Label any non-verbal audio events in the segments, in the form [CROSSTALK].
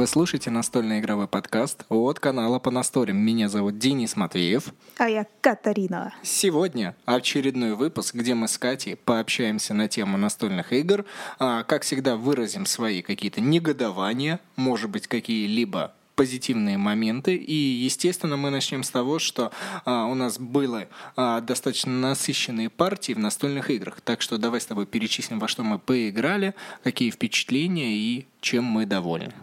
Вы слушаете настольный игровой подкаст от канала по настолям. Меня зовут Денис Матвеев. А я Катарина. Сегодня очередной выпуск, где мы с Катей пообщаемся на тему настольных игр. А, как всегда, выразим свои какие-то негодования, может быть, какие-либо позитивные моменты. И, естественно, мы начнем с того, что а, у нас было а, достаточно насыщенные партии в настольных играх. Так что давай с тобой перечислим, во что мы поиграли, какие впечатления и чем мы довольны.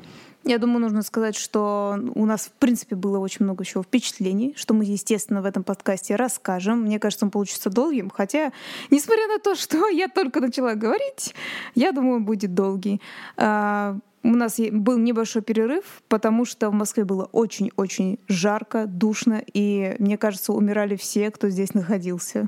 Я думаю, нужно сказать, что у нас, в принципе, было очень много чего впечатлений, что мы, естественно, в этом подкасте расскажем. Мне кажется, он получится долгим, хотя, несмотря на то, что [LAUGHS] я только начала говорить, я думаю, он будет долгий. А, у нас был небольшой перерыв, потому что в Москве было очень-очень жарко, душно, и, мне кажется, умирали все, кто здесь находился.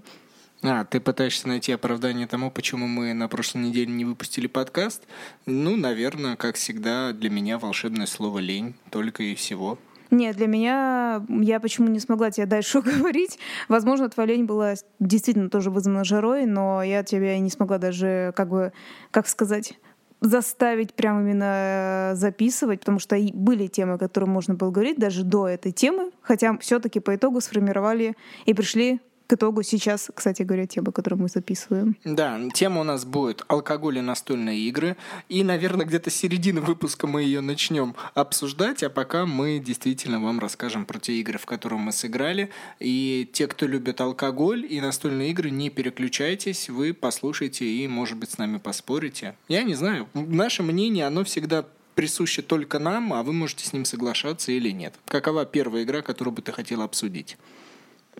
А, ты пытаешься найти оправдание тому, почему мы на прошлой неделе не выпустили подкаст? Ну, наверное, как всегда, для меня волшебное слово «лень» только и всего. Нет, для меня, я почему не смогла тебе дальше [LAUGHS] говорить. Возможно, твоя лень была действительно тоже вызвана жарой, но я тебя не смогла даже, как бы, как сказать, заставить прям именно записывать, потому что были темы, которые можно было говорить даже до этой темы, хотя все-таки по итогу сформировали и пришли к итогу сейчас, кстати говоря, тема, которую мы записываем. Да, тема у нас будет алкоголь и настольные игры. И, наверное, где-то середины выпуска мы ее начнем обсуждать, а пока мы действительно вам расскажем про те игры, в которые мы сыграли. И те, кто любит алкоголь и настольные игры, не переключайтесь, вы послушайте и, может быть, с нами поспорите. Я не знаю, наше мнение, оно всегда присуще только нам, а вы можете с ним соглашаться или нет. Какова первая игра, которую бы ты хотела обсудить?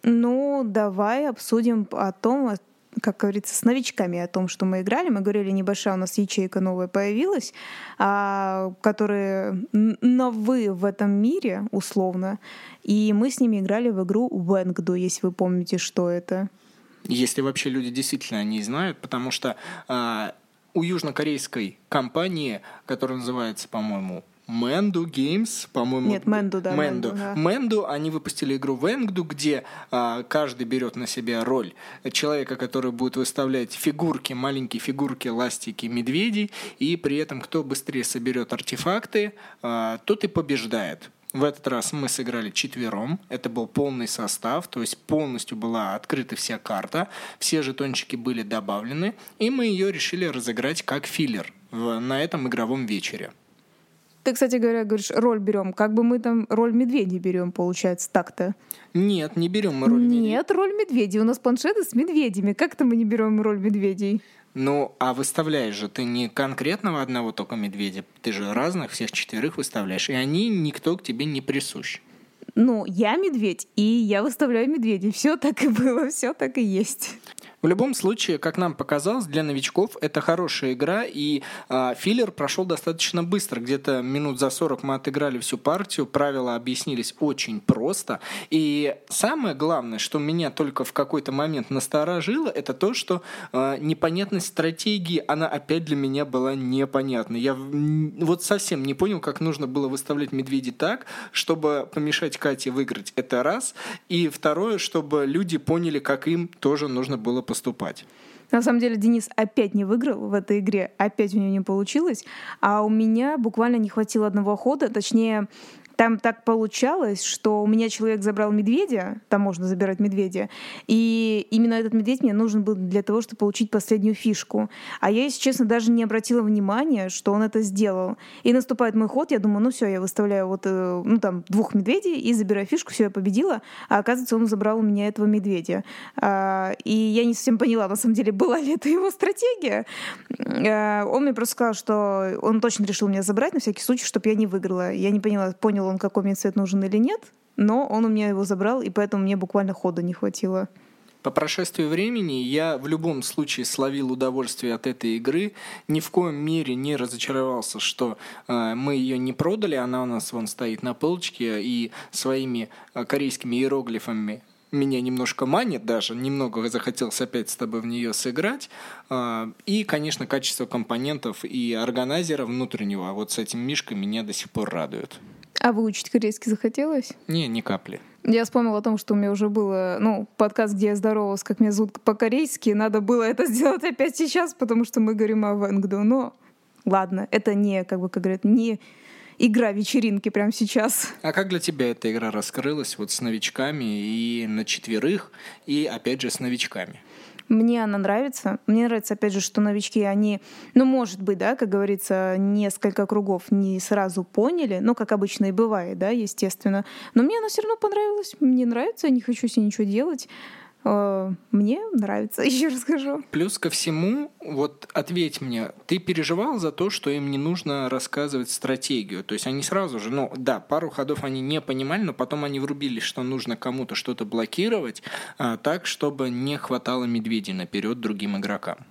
Ну, давай обсудим о том, как говорится, с новичками о том, что мы играли. Мы говорили, небольшая у нас ячейка новая появилась, а, которые новые в этом мире, условно. И мы с ними играли в игру Венгду, если вы помните, что это. Если вообще люди действительно не знают, потому что а, у южнокорейской компании, которая называется, по-моему, Менду Games, по-моему. Нет, Менду, да. Менду. Да. Менду, они выпустили игру Венгду, где а, каждый берет на себя роль человека, который будет выставлять фигурки, маленькие фигурки, ластики, медведей, и при этом кто быстрее соберет артефакты, а, тот и побеждает. В этот раз мы сыграли четвером. Это был полный состав, то есть полностью была открыта вся карта, все жетончики были добавлены, и мы ее решили разыграть как филлер в, на этом игровом вечере. Ты, кстати говоря, говоришь, роль берем. Как бы мы там роль медведей берем, получается, так-то. Нет, не берем мы роль медведей. Нет, роль медведей. У нас планшеты с медведями. Как-то мы не берем роль медведей. Ну, а выставляешь же ты не конкретного одного только медведя, ты же разных, всех четверых выставляешь, и они никто к тебе не присущ. Ну, я медведь, и я выставляю медведей. Все так и было, все так и есть. В любом случае, как нам показалось, для новичков это хорошая игра, и э, филлер прошел достаточно быстро. Где-то минут за 40 мы отыграли всю партию, правила объяснились очень просто. И самое главное, что меня только в какой-то момент насторожило, это то, что э, непонятность стратегии, она опять для меня была непонятна. Я вот совсем не понял, как нужно было выставлять медведей так, чтобы помешать Кате выиграть. Это раз. И второе, чтобы люди поняли, как им тоже нужно было поступать. На самом деле Денис опять не выиграл в этой игре, опять у него не получилось, а у меня буквально не хватило одного хода, точнее там так получалось, что у меня человек забрал медведя, там можно забирать медведя, и именно этот медведь мне нужен был для того, чтобы получить последнюю фишку. А я, если честно, даже не обратила внимания, что он это сделал. И наступает мой ход, я думаю, ну все, я выставляю вот, э, ну там, двух медведей и забираю фишку, все, я победила. А оказывается, он забрал у меня этого медведя. А, и я не совсем поняла, на самом деле, [LAUGHS] была ли это его стратегия. А, он мне просто сказал, что он точно решил меня забрать на всякий случай, чтобы я не выиграла. Я не поняла, понял он, какой мне цвет нужен или нет, но он у меня его забрал, и поэтому мне буквально хода не хватило. По прошествии времени я в любом случае словил удовольствие от этой игры. Ни в коем мере не разочаровался, что э, мы ее не продали. Она у нас вон стоит на полочке и своими э, корейскими иероглифами меня немножко манит даже, немного захотелось опять с тобой в нее сыграть. Э, и, конечно, качество компонентов и органайзера внутреннего, вот с этим мишкой меня до сих пор радует. А выучить корейский захотелось? Не, ни капли. Я вспомнила о том, что у меня уже было, ну, подкаст, где я здоровалась, как меня зовут по-корейски. Надо было это сделать опять сейчас, потому что мы говорим о Венгду. Но ладно, это не, как бы, как говорят, не игра вечеринки прямо сейчас. А как для тебя эта игра раскрылась вот с новичками и на четверых, и опять же с новичками? Мне она нравится. Мне нравится, опять же, что новички, они, ну, может быть, да, как говорится, несколько кругов не сразу поняли, ну, как обычно и бывает, да, естественно. Но мне она все равно понравилась. Мне нравится, я не хочу себе ничего делать. Э, мне нравится, [LAUGHS] еще расскажу. Плюс ко всему, вот ответь мне, ты переживал за то, что им не нужно рассказывать стратегию? То есть они сразу же, ну да, пару ходов они не понимали, но потом они врубились, что нужно кому-то что-то блокировать, а, так, чтобы не хватало медведей наперед другим игрокам.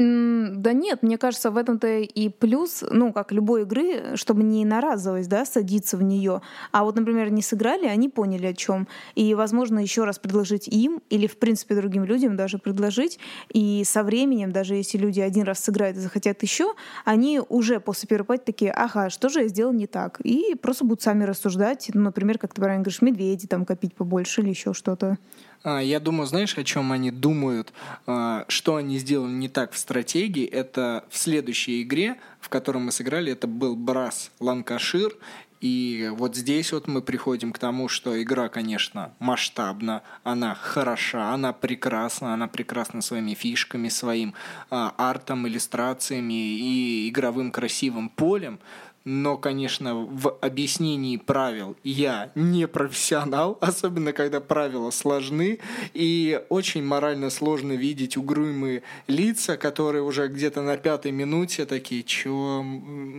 Да нет, мне кажется, в этом-то и плюс, ну, как любой игры, чтобы не на разовость, да, садиться в нее. А вот, например, не сыграли, они поняли о чем. И, возможно, еще раз предложить им или, в принципе, другим людям даже предложить. И со временем, даже если люди один раз сыграют и захотят еще, они уже после первой пати такие, ага, что же я сделал не так? И просто будут сами рассуждать, ну, например, как ты правильно говоришь, медведи там копить побольше или еще что-то. А, я думаю, знаешь, о чем они думают, а, что они сделали не так в стратегии. Это в следующей игре, в которой мы сыграли, это был Брас Ланкашир. И вот здесь вот мы приходим к тому, что игра, конечно, масштабна, она хороша, она прекрасна, она прекрасна своими фишками, своим а, артом, иллюстрациями и игровым красивым полем но, конечно, в объяснении правил я не профессионал, [LAUGHS] особенно когда правила сложны, и очень морально сложно видеть угрюмые лица, которые уже где-то на пятой минуте такие, чё,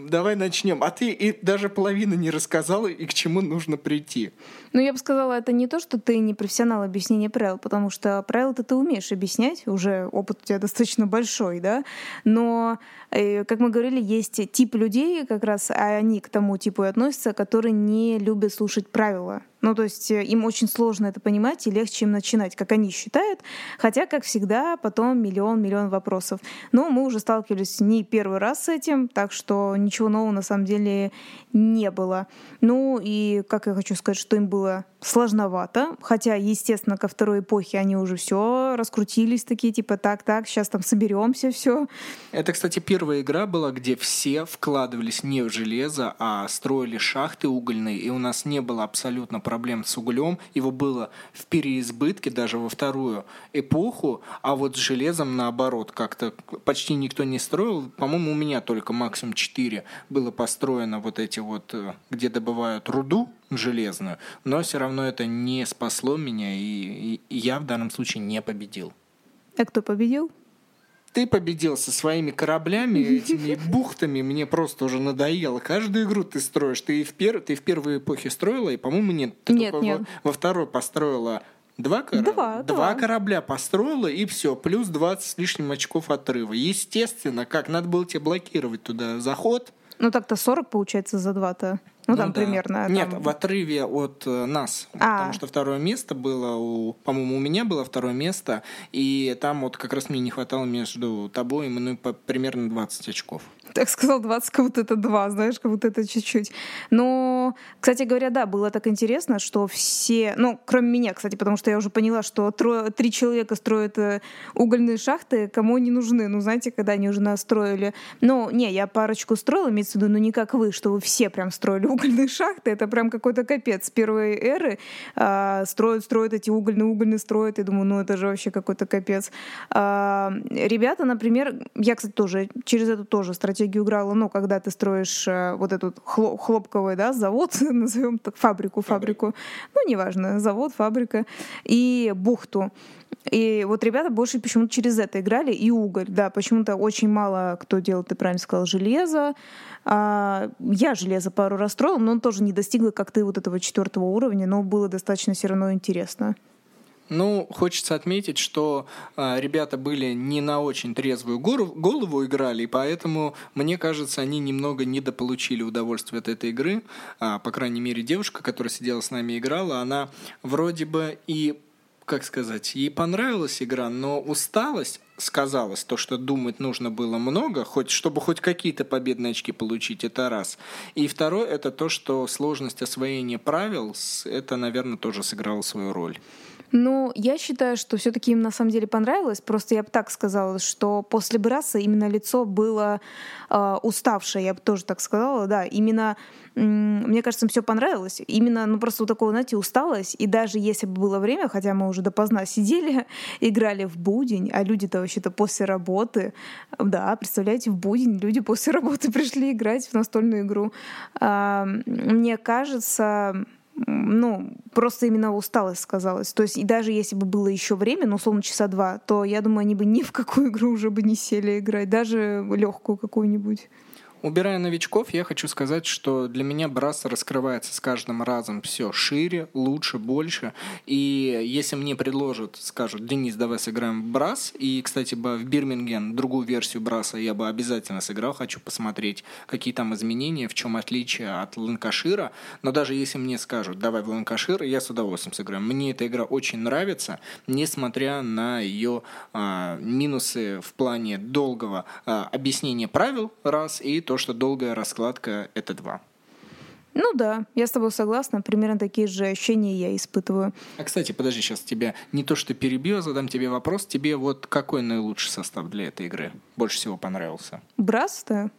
давай начнем, а ты и даже половину не рассказала, и к чему нужно прийти. Ну, я бы сказала, это не то, что ты не профессионал объяснения правил, потому что правила-то ты умеешь объяснять, уже опыт у тебя достаточно большой, да, но, э, как мы говорили, есть тип людей, как раз а они к тому типу и относятся, которые не любят слушать правила. Ну, то есть э, им очень сложно это понимать и легче им начинать, как они считают. Хотя, как всегда, потом миллион-миллион вопросов. Но мы уже сталкивались не первый раз с этим, так что ничего нового на самом деле не было. Ну и, как я хочу сказать, что им было сложновато, хотя, естественно, ко второй эпохе они уже все раскрутились такие, типа, так-так, сейчас там соберемся, все. Это, кстати, первая игра была, где все вкладывались не в железо, а строили шахты угольные, и у нас не было абсолютно проблем с углем, его было в переизбытке даже во вторую эпоху, а вот с железом наоборот, как-то почти никто не строил, по-моему, у меня только максимум 4 было построено вот эти вот, э, где добывают руду, железную, но все равно это не спасло меня, и, и я в данном случае не победил. А кто победил? Ты победил со своими кораблями, [LAUGHS] этими бухтами, мне просто уже надоело. Каждую игру ты строишь. Ты в, пер... ты в первой эпохе строила, и, по-моему, нет. Ты нет, нет. Во... во второй построила Два корабля? Два, Два корабля построила, и все. Плюс 20 с лишним очков отрыва. Естественно, как надо было тебе блокировать туда заход. Ну так-то 40 получается за два-то. Ну, ну там да. примерно. Нет, там... в отрыве от э, нас. А. Потому что второе место было у... По-моему, у меня было второе место, и там вот как раз мне не хватало между тобой и мной по примерно 20 очков. [LAUGHS] Так сказал 20, как будто это 2, знаешь, как будто это чуть-чуть. Но, кстати говоря, да, было так интересно, что все, ну, кроме меня, кстати, потому что я уже поняла, что трое, три человека строят э, угольные шахты, кому они нужны, ну, знаете, когда они уже настроили. Ну, не, я парочку строила, имеется в виду, но не как вы, что вы все прям строили [LAUGHS] угольные шахты, это прям какой-то капец. С первой эры а, строят, строят эти угольные, угольные строят. Я думаю, ну это же вообще какой-то капец. А, ребята, например, я, кстати, тоже через эту тоже стратегию играла, ну, когда ты строишь а, вот этот хлоп, хлопковый, да, завод, [LAUGHS] назовем так, фабрику, фабрику. Ну, неважно, завод, фабрика. И бухту. И вот ребята больше почему-то через это играли, и уголь, да, почему-то очень мало кто делал, ты правильно сказал, железо. А, я железо пару раз строила, но он тоже не достигла, как ты, вот этого четвертого уровня, но было достаточно все равно интересно. Ну, хочется отметить, что э, ребята были не на очень трезвую голову, голову играли, и поэтому, мне кажется, они немного недополучили удовольствие от этой игры. А, по крайней мере, девушка, которая сидела с нами и играла, она вроде бы и как сказать, ей понравилась игра, но усталость сказалась, то, что думать нужно было много, хоть, чтобы хоть какие-то победные очки получить, это раз. И второе, это то, что сложность освоения правил, это, наверное, тоже сыграло свою роль. Ну, я считаю, что все-таки им на самом деле понравилось. Просто я бы так сказала, что после Браса именно лицо было э, уставшее, я бы тоже так сказала, да. Именно, мне кажется, им все понравилось. Именно, ну, просто вот такое, знаете, усталость. И даже если бы было время, хотя мы уже допоздна [LAUGHS] сидели, играли в будень, а люди-то вообще-то после работы, да, представляете, в будень люди после [LAUGHS] работы пришли играть в настольную игру. Э, мне кажется, ну, просто именно усталость сказалась. То есть, и даже если бы было еще время, ну, условно, часа два, то я думаю, они бы ни в какую игру уже бы не сели играть, даже легкую какую-нибудь. Убирая новичков, я хочу сказать, что для меня Брас раскрывается с каждым разом все шире, лучше, больше. И если мне предложат, скажут, Денис, давай сыграем в Брас, и, кстати, бы в Бирминген другую версию Браса я бы обязательно сыграл, хочу посмотреть, какие там изменения, в чем отличие от Ланкашира. Но даже если мне скажут, давай в Ланкашир, я с удовольствием сыграю. Мне эта игра очень нравится, несмотря на ее а, минусы в плане долгого а, объяснения правил, раз, и то, что долгая раскладка — это два. Ну да, я с тобой согласна. Примерно такие же ощущения я испытываю. А, кстати, подожди, сейчас тебя не то, что перебью, а задам тебе вопрос. Тебе вот какой наилучший состав для этой игры больше всего понравился? Брас-то?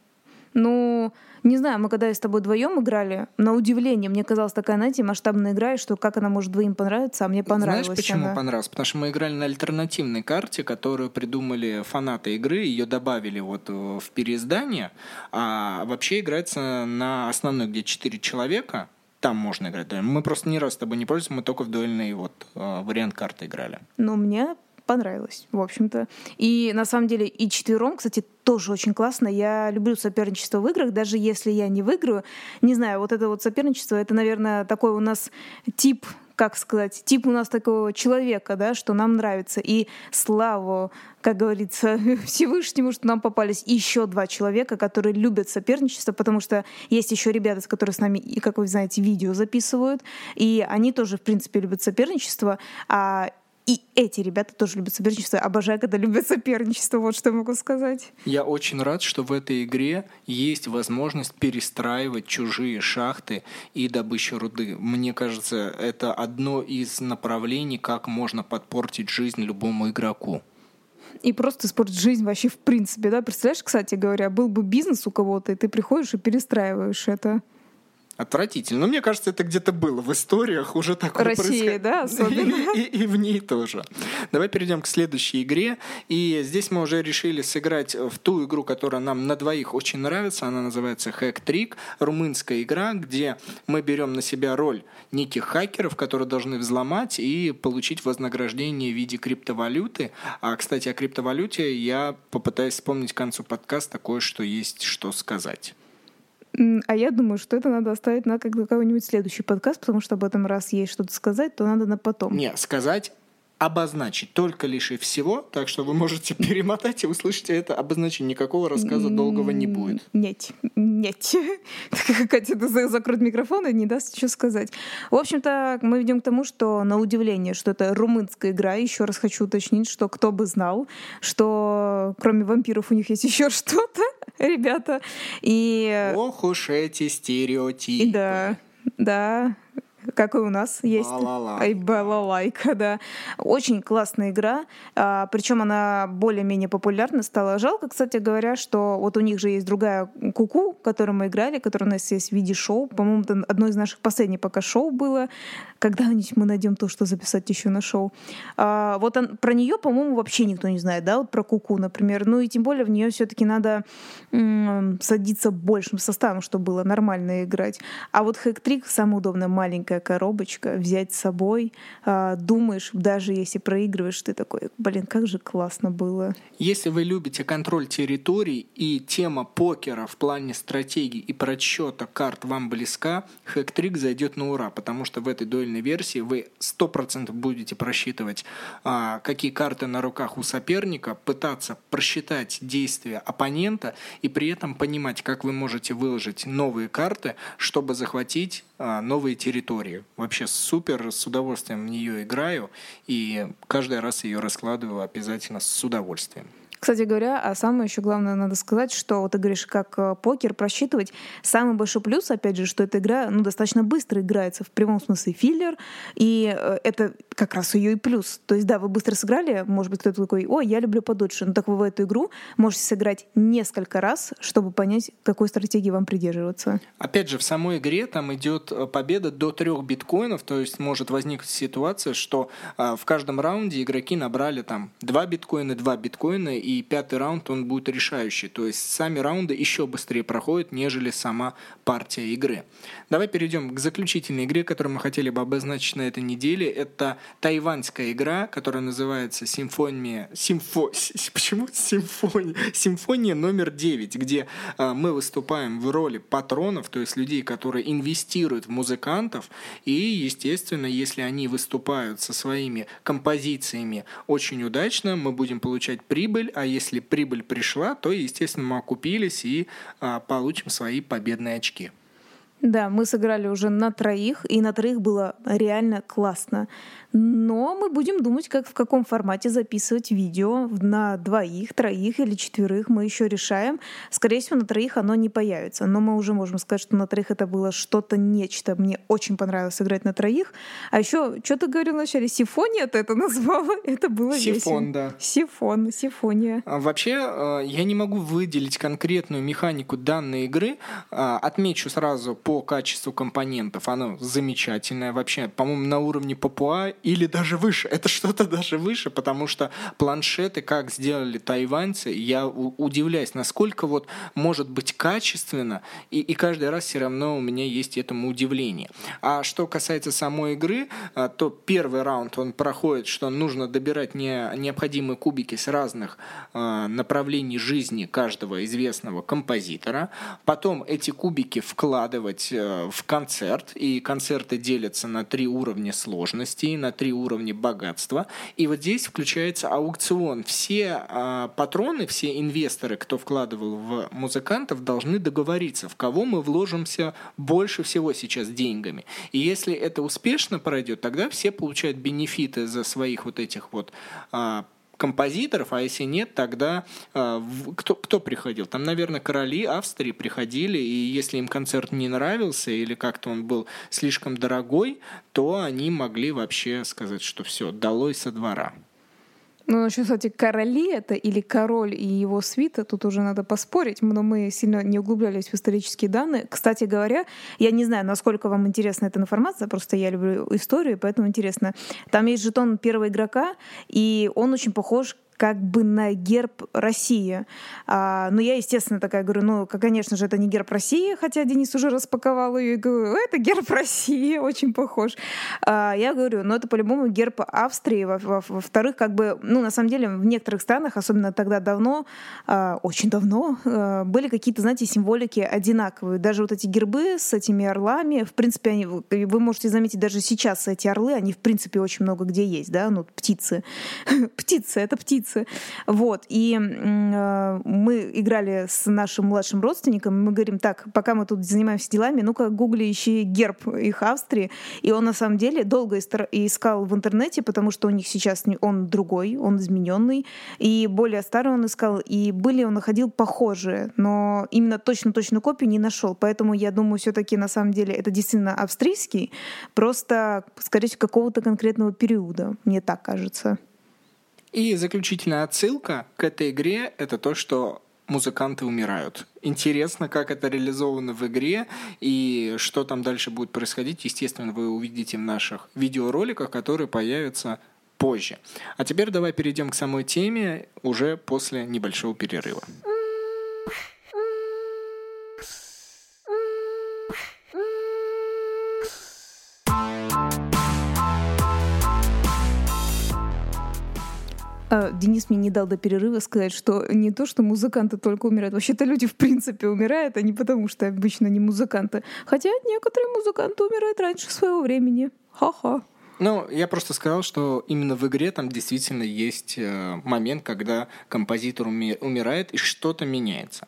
Ну, не знаю, мы когда с тобой вдвоем играли, на удивление, мне казалась такая, знаете, масштабная игра, и что как она может двоим понравиться, а мне понравилось. Знаешь, почему она. понравилось? Потому что мы играли на альтернативной карте, которую придумали фанаты игры, ее добавили вот э, в переиздание, а вообще играется на основной, где 4 человека, там можно играть. Мы просто ни раз с тобой не пользуемся, мы только в дуэльный вот э, вариант карты играли. Ну, мне понравилось, в общем-то. И на самом деле и четвером, кстати, тоже очень классно. Я люблю соперничество в играх, даже если я не выиграю. Не знаю, вот это вот соперничество, это, наверное, такой у нас тип как сказать, тип у нас такого человека, да, что нам нравится. И славу, как говорится, [LAUGHS] Всевышнему, что нам попались еще два человека, которые любят соперничество, потому что есть еще ребята, которые с нами, как вы знаете, видео записывают, и они тоже, в принципе, любят соперничество, а и эти ребята тоже любят соперничество. Обожаю, когда любят соперничество. Вот что могу сказать. Я очень рад, что в этой игре есть возможность перестраивать чужие шахты и добычу руды. Мне кажется, это одно из направлений, как можно подпортить жизнь любому игроку и просто испортить жизнь вообще в принципе, да? Представляешь, кстати говоря, был бы бизнес у кого-то, и ты приходишь и перестраиваешь это. Отвратительно. Но мне кажется, это где-то было в историях уже такое Россия, да, [LAUGHS] особенно. И, и, и в ней тоже. Давай перейдем к следующей игре. И здесь мы уже решили сыграть в ту игру, которая нам на двоих очень нравится. Она называется Hack Trick. Румынская игра, где мы берем на себя роль неких хакеров, которые должны взломать и получить вознаграждение в виде криптовалюты. А, кстати, о криптовалюте я попытаюсь вспомнить к концу подкаста кое-что есть что сказать. А я думаю, что это надо оставить на какой-нибудь следующий подкаст, потому что об этом раз есть что-то сказать, то надо на потом. Не, сказать обозначить только лишь и всего, так что вы можете [LAUGHS] перемотать и услышите это обозначение. Никакого рассказа долгого не будет. Нет, нет. [LAUGHS] Катя закроет микрофон и не даст ничего сказать. В общем-то, мы идем к тому, что на удивление, что это румынская игра. Еще раз хочу уточнить, что кто бы знал, что кроме вампиров у них есть еще [LAUGHS] что-то, ребята. И... Ох уж эти стереотипы. Да, да как и у нас есть. Ай, балалайка, да. Очень классная игра, а, причем она более-менее популярна стала. Жалко, кстати говоря, что вот у них же есть другая куку, которую мы играли, которая у нас есть в виде шоу. По-моему, это одно из наших последних пока шоу было. Когда-нибудь мы найдем то, что записать еще на шоу. А, вот он, про нее, по-моему, вообще никто не знает, да, вот про куку, например. Ну и тем более в нее все-таки надо садиться большим составом, чтобы было нормально играть. А вот хэк-трик самая удобная маленькая маленькая коробочка, взять с собой, а, думаешь, даже если проигрываешь, ты такой, блин, как же классно было. Если вы любите контроль территорий и тема покера в плане стратегии и просчета карт вам близка, хэк-трик зайдет на ура, потому что в этой дуэльной версии вы 100% будете просчитывать, а, какие карты на руках у соперника, пытаться просчитать действия оппонента и при этом понимать, как вы можете выложить новые карты, чтобы захватить новые территории. Вообще супер, с удовольствием в нее играю и каждый раз ее раскладываю обязательно с удовольствием. Кстати говоря, а самое еще главное надо сказать, что вот ты говоришь, как э, покер просчитывать. Самый большой плюс, опять же, что эта игра ну, достаточно быстро играется, в прямом смысле филлер, и э, это как раз ее и плюс. То есть, да, вы быстро сыграли, может быть, кто-то такой, ой, я люблю подольше, но так вы в эту игру можете сыграть несколько раз, чтобы понять, какой стратегии вам придерживаться. Опять же, в самой игре там идет э, победа до трех биткоинов, то есть может возникнуть ситуация, что в каждом раунде игроки набрали там два биткоина, два биткоина, и пятый раунд он будет решающий. То есть сами раунды еще быстрее проходят, нежели сама партия игры. Давай перейдем к заключительной игре, которую мы хотели бы обозначить на этой неделе. Это тайваньская игра, которая называется Симфония... Симфо... Почему симфония? Симфония номер 9, где э, мы выступаем в роли патронов, то есть людей, которые инвестируют в музыкантов. И, естественно, если они выступают со своими композициями очень удачно, мы будем получать прибыль, а если прибыль пришла, то, естественно, мы окупились и э, получим свои победные очки. Да, мы сыграли уже на троих, и на троих было реально классно. Но мы будем думать, как в каком формате записывать видео на двоих, троих или четверых. Мы еще решаем. Скорее всего, на троих оно не появится. Но мы уже можем сказать, что на троих это было что-то нечто. Мне очень понравилось играть на троих. А еще, что ты говорил вначале, сифония ты это [LAUGHS] назвала? Это было Сифон, весело. да. Сифон, сифония. А, Вообще, э, я не могу выделить конкретную механику данной игры. А, Отмечу сразу по качеству компонентов. Оно замечательное. Вообще, по-моему, на уровне Папуа или даже выше. Это что-то даже выше, потому что планшеты, как сделали тайваньцы, я удивляюсь, насколько вот может быть качественно, и, и каждый раз все равно у меня есть этому удивление. А что касается самой игры, а, то первый раунд он проходит, что нужно добирать не, необходимые кубики с разных а, направлений жизни каждого известного композитора. Потом эти кубики вкладывать э, в концерт, и концерты делятся на три уровня сложности, на три уровня богатства. И вот здесь включается аукцион. Все а, патроны, все инвесторы, кто вкладывал в музыкантов, должны договориться, в кого мы вложимся больше всего сейчас деньгами. И если это успешно пройдет, тогда все получают бенефиты за своих вот этих вот а, композиторов, а если нет, тогда э, кто, кто приходил? Там, наверное, короли Австрии приходили, и если им концерт не нравился или как-то он был слишком дорогой, то они могли вообще сказать, что все, долой со двора. Ну, еще, кстати, короли это или король и его свита, тут уже надо поспорить, но мы сильно не углублялись в исторические данные. Кстати говоря, я не знаю, насколько вам интересна эта информация, просто я люблю историю, поэтому интересно. Там есть жетон первого игрока, и он очень похож как бы на герб России. А, ну, я, естественно, такая говорю, ну, конечно же, это не герб России, хотя Денис уже распаковал ее и говорю, это герб [LAUGHS] России, очень похож. А, я говорю, ну, это по-любому герб Австрии. Во- во- Во-вторых, как бы, ну, на самом деле, в некоторых странах, особенно тогда давно, а, очень давно, а, были какие-то, знаете, символики одинаковые. Даже вот эти гербы с этими орлами, в принципе, они, вы можете заметить, даже сейчас эти орлы, они, в принципе, очень много где есть, да, ну, птицы. [LAUGHS] Птицы, это птицы. Вот. И э, мы играли с нашим младшим родственником, мы говорим, так, пока мы тут занимаемся делами, ну-ка, гугли ищи герб их Австрии. И он, на самом деле, долго искал в интернете, потому что у них сейчас он другой, он измененный, и более старый он искал, и были он находил похожие, но именно точно-точную копию не нашел. Поэтому я думаю, все-таки на самом деле это действительно австрийский, просто, скорее всего, какого-то конкретного периода, мне так кажется. И заключительная отсылка к этой игре – это то, что музыканты умирают. Интересно, как это реализовано в игре и что там дальше будет происходить. Естественно, вы увидите в наших видеороликах, которые появятся позже. А теперь давай перейдем к самой теме уже после небольшого перерыва. Денис мне не дал до перерыва сказать, что не то, что музыканты только умирают. Вообще-то люди в принципе умирают, а не потому, что обычно не музыканты. Хотя некоторые музыканты умирают раньше своего времени. Ха-ха. Ну, я просто сказал, что именно в игре там действительно есть э, момент, когда композитор уми- умирает и что-то меняется.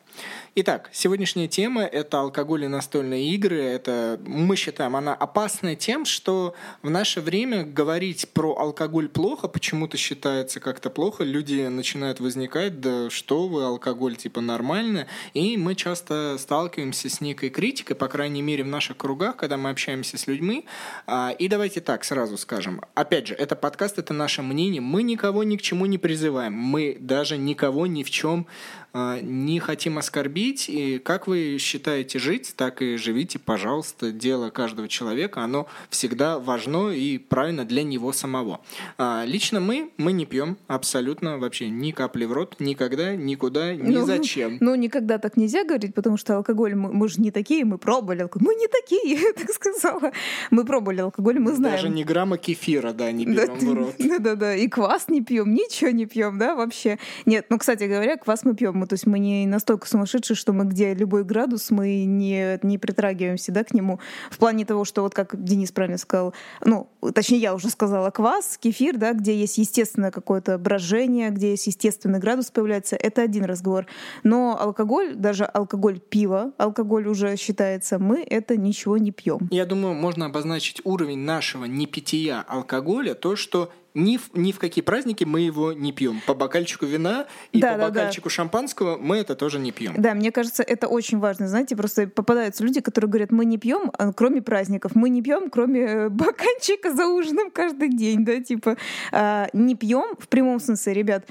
Итак, сегодняшняя тема — это алкоголь и настольные игры. Это, мы считаем, она опасная тем, что в наше время говорить про алкоголь плохо почему-то считается как-то плохо. Люди начинают возникать, да что вы, алкоголь типа нормально. И мы часто сталкиваемся с некой критикой, по крайней мере в наших кругах, когда мы общаемся с людьми. А, и давайте так сразу скажем. Опять же, это подкаст, это наше мнение. Мы никого ни к чему не призываем. Мы даже никого ни в чем не хотим оскорбить. И как вы считаете жить, так и живите, пожалуйста. Дело каждого человека, оно всегда важно и правильно для него самого. А, лично мы, мы не пьем абсолютно вообще ни капли в рот, никогда, никуда, ни Ну, зачем. Ну, никогда так нельзя говорить, потому что алкоголь, мы, мы же не такие, мы пробовали алкоголь. Мы не такие, [LAUGHS] так сказала. Мы пробовали алкоголь, мы знаем. Даже ни грамма кефира, да, не берем в рот. [LAUGHS] Да-да-да, и квас не пьем, ничего не пьем, да, вообще. Нет, ну, кстати говоря, квас мы пьем, то есть мы не настолько сумасшедшие, что мы где любой градус, мы не, не притрагиваемся, да, к нему. В плане того, что вот как Денис правильно сказал, ну, точнее, я уже сказала, квас, кефир, да, где есть естественное какое-то брожение, где есть естественный градус появляется, это один разговор. Но алкоголь, даже алкоголь пива, алкоголь уже считается, мы это ничего не пьем. Я думаю, можно обозначить уровень нашего непития алкоголя, то, что ни в, ни в какие праздники мы его не пьем. По бокальчику вина и Да, по да, да. бокальчику шампанского мы это тоже не пьем. Да, мне кажется, это очень важно. Знаете, просто попадаются люди, которые говорят, мы не пьем, а, кроме праздников, мы не пьем, кроме э, [LAUGHS] бокальчика за ужином каждый день, да, типа а, не пьем в прямом смысле, ребят,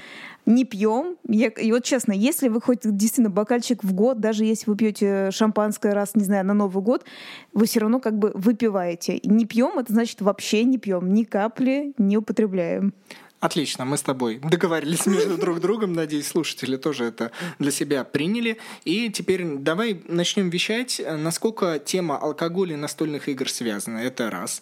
не пьем. Я, и вот честно, если вы хоть действительно бокальчик в год, даже если вы пьете шампанское раз, не знаю, на Новый год, вы все равно как бы выпиваете. Не пьем, это значит вообще не пьем, ни капли не употребляем. Отлично, мы с тобой договорились между друг другом. Надеюсь, слушатели тоже это для себя приняли. И теперь давай начнем вещать, насколько тема алкоголя и настольных игр связана. Это раз.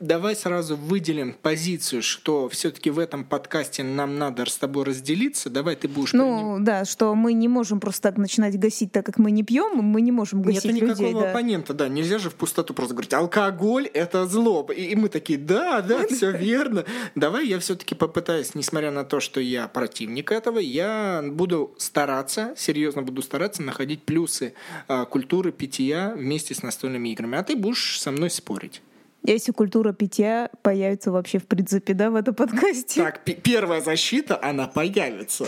Давай сразу выделим позицию, что все-таки в этом подкасте нам надо с тобой разделиться. Давай ты будешь Ну да, что мы не можем просто так начинать гасить, так как мы не пьем, мы не можем гасить Нет никакого людей. да. оппонента, да. Нельзя же в пустоту просто говорить, алкоголь — это зло. И, и мы такие, да, да, все верно. Давай я все-таки попытаюсь, несмотря на то, что я противник этого, я буду стараться, серьезно буду стараться находить плюсы а, культуры питья вместе с настольными играми. А ты будешь со мной спорить. Если культура питья появится вообще в принципе, да, в этом подкасте. Так, первая защита, она появится.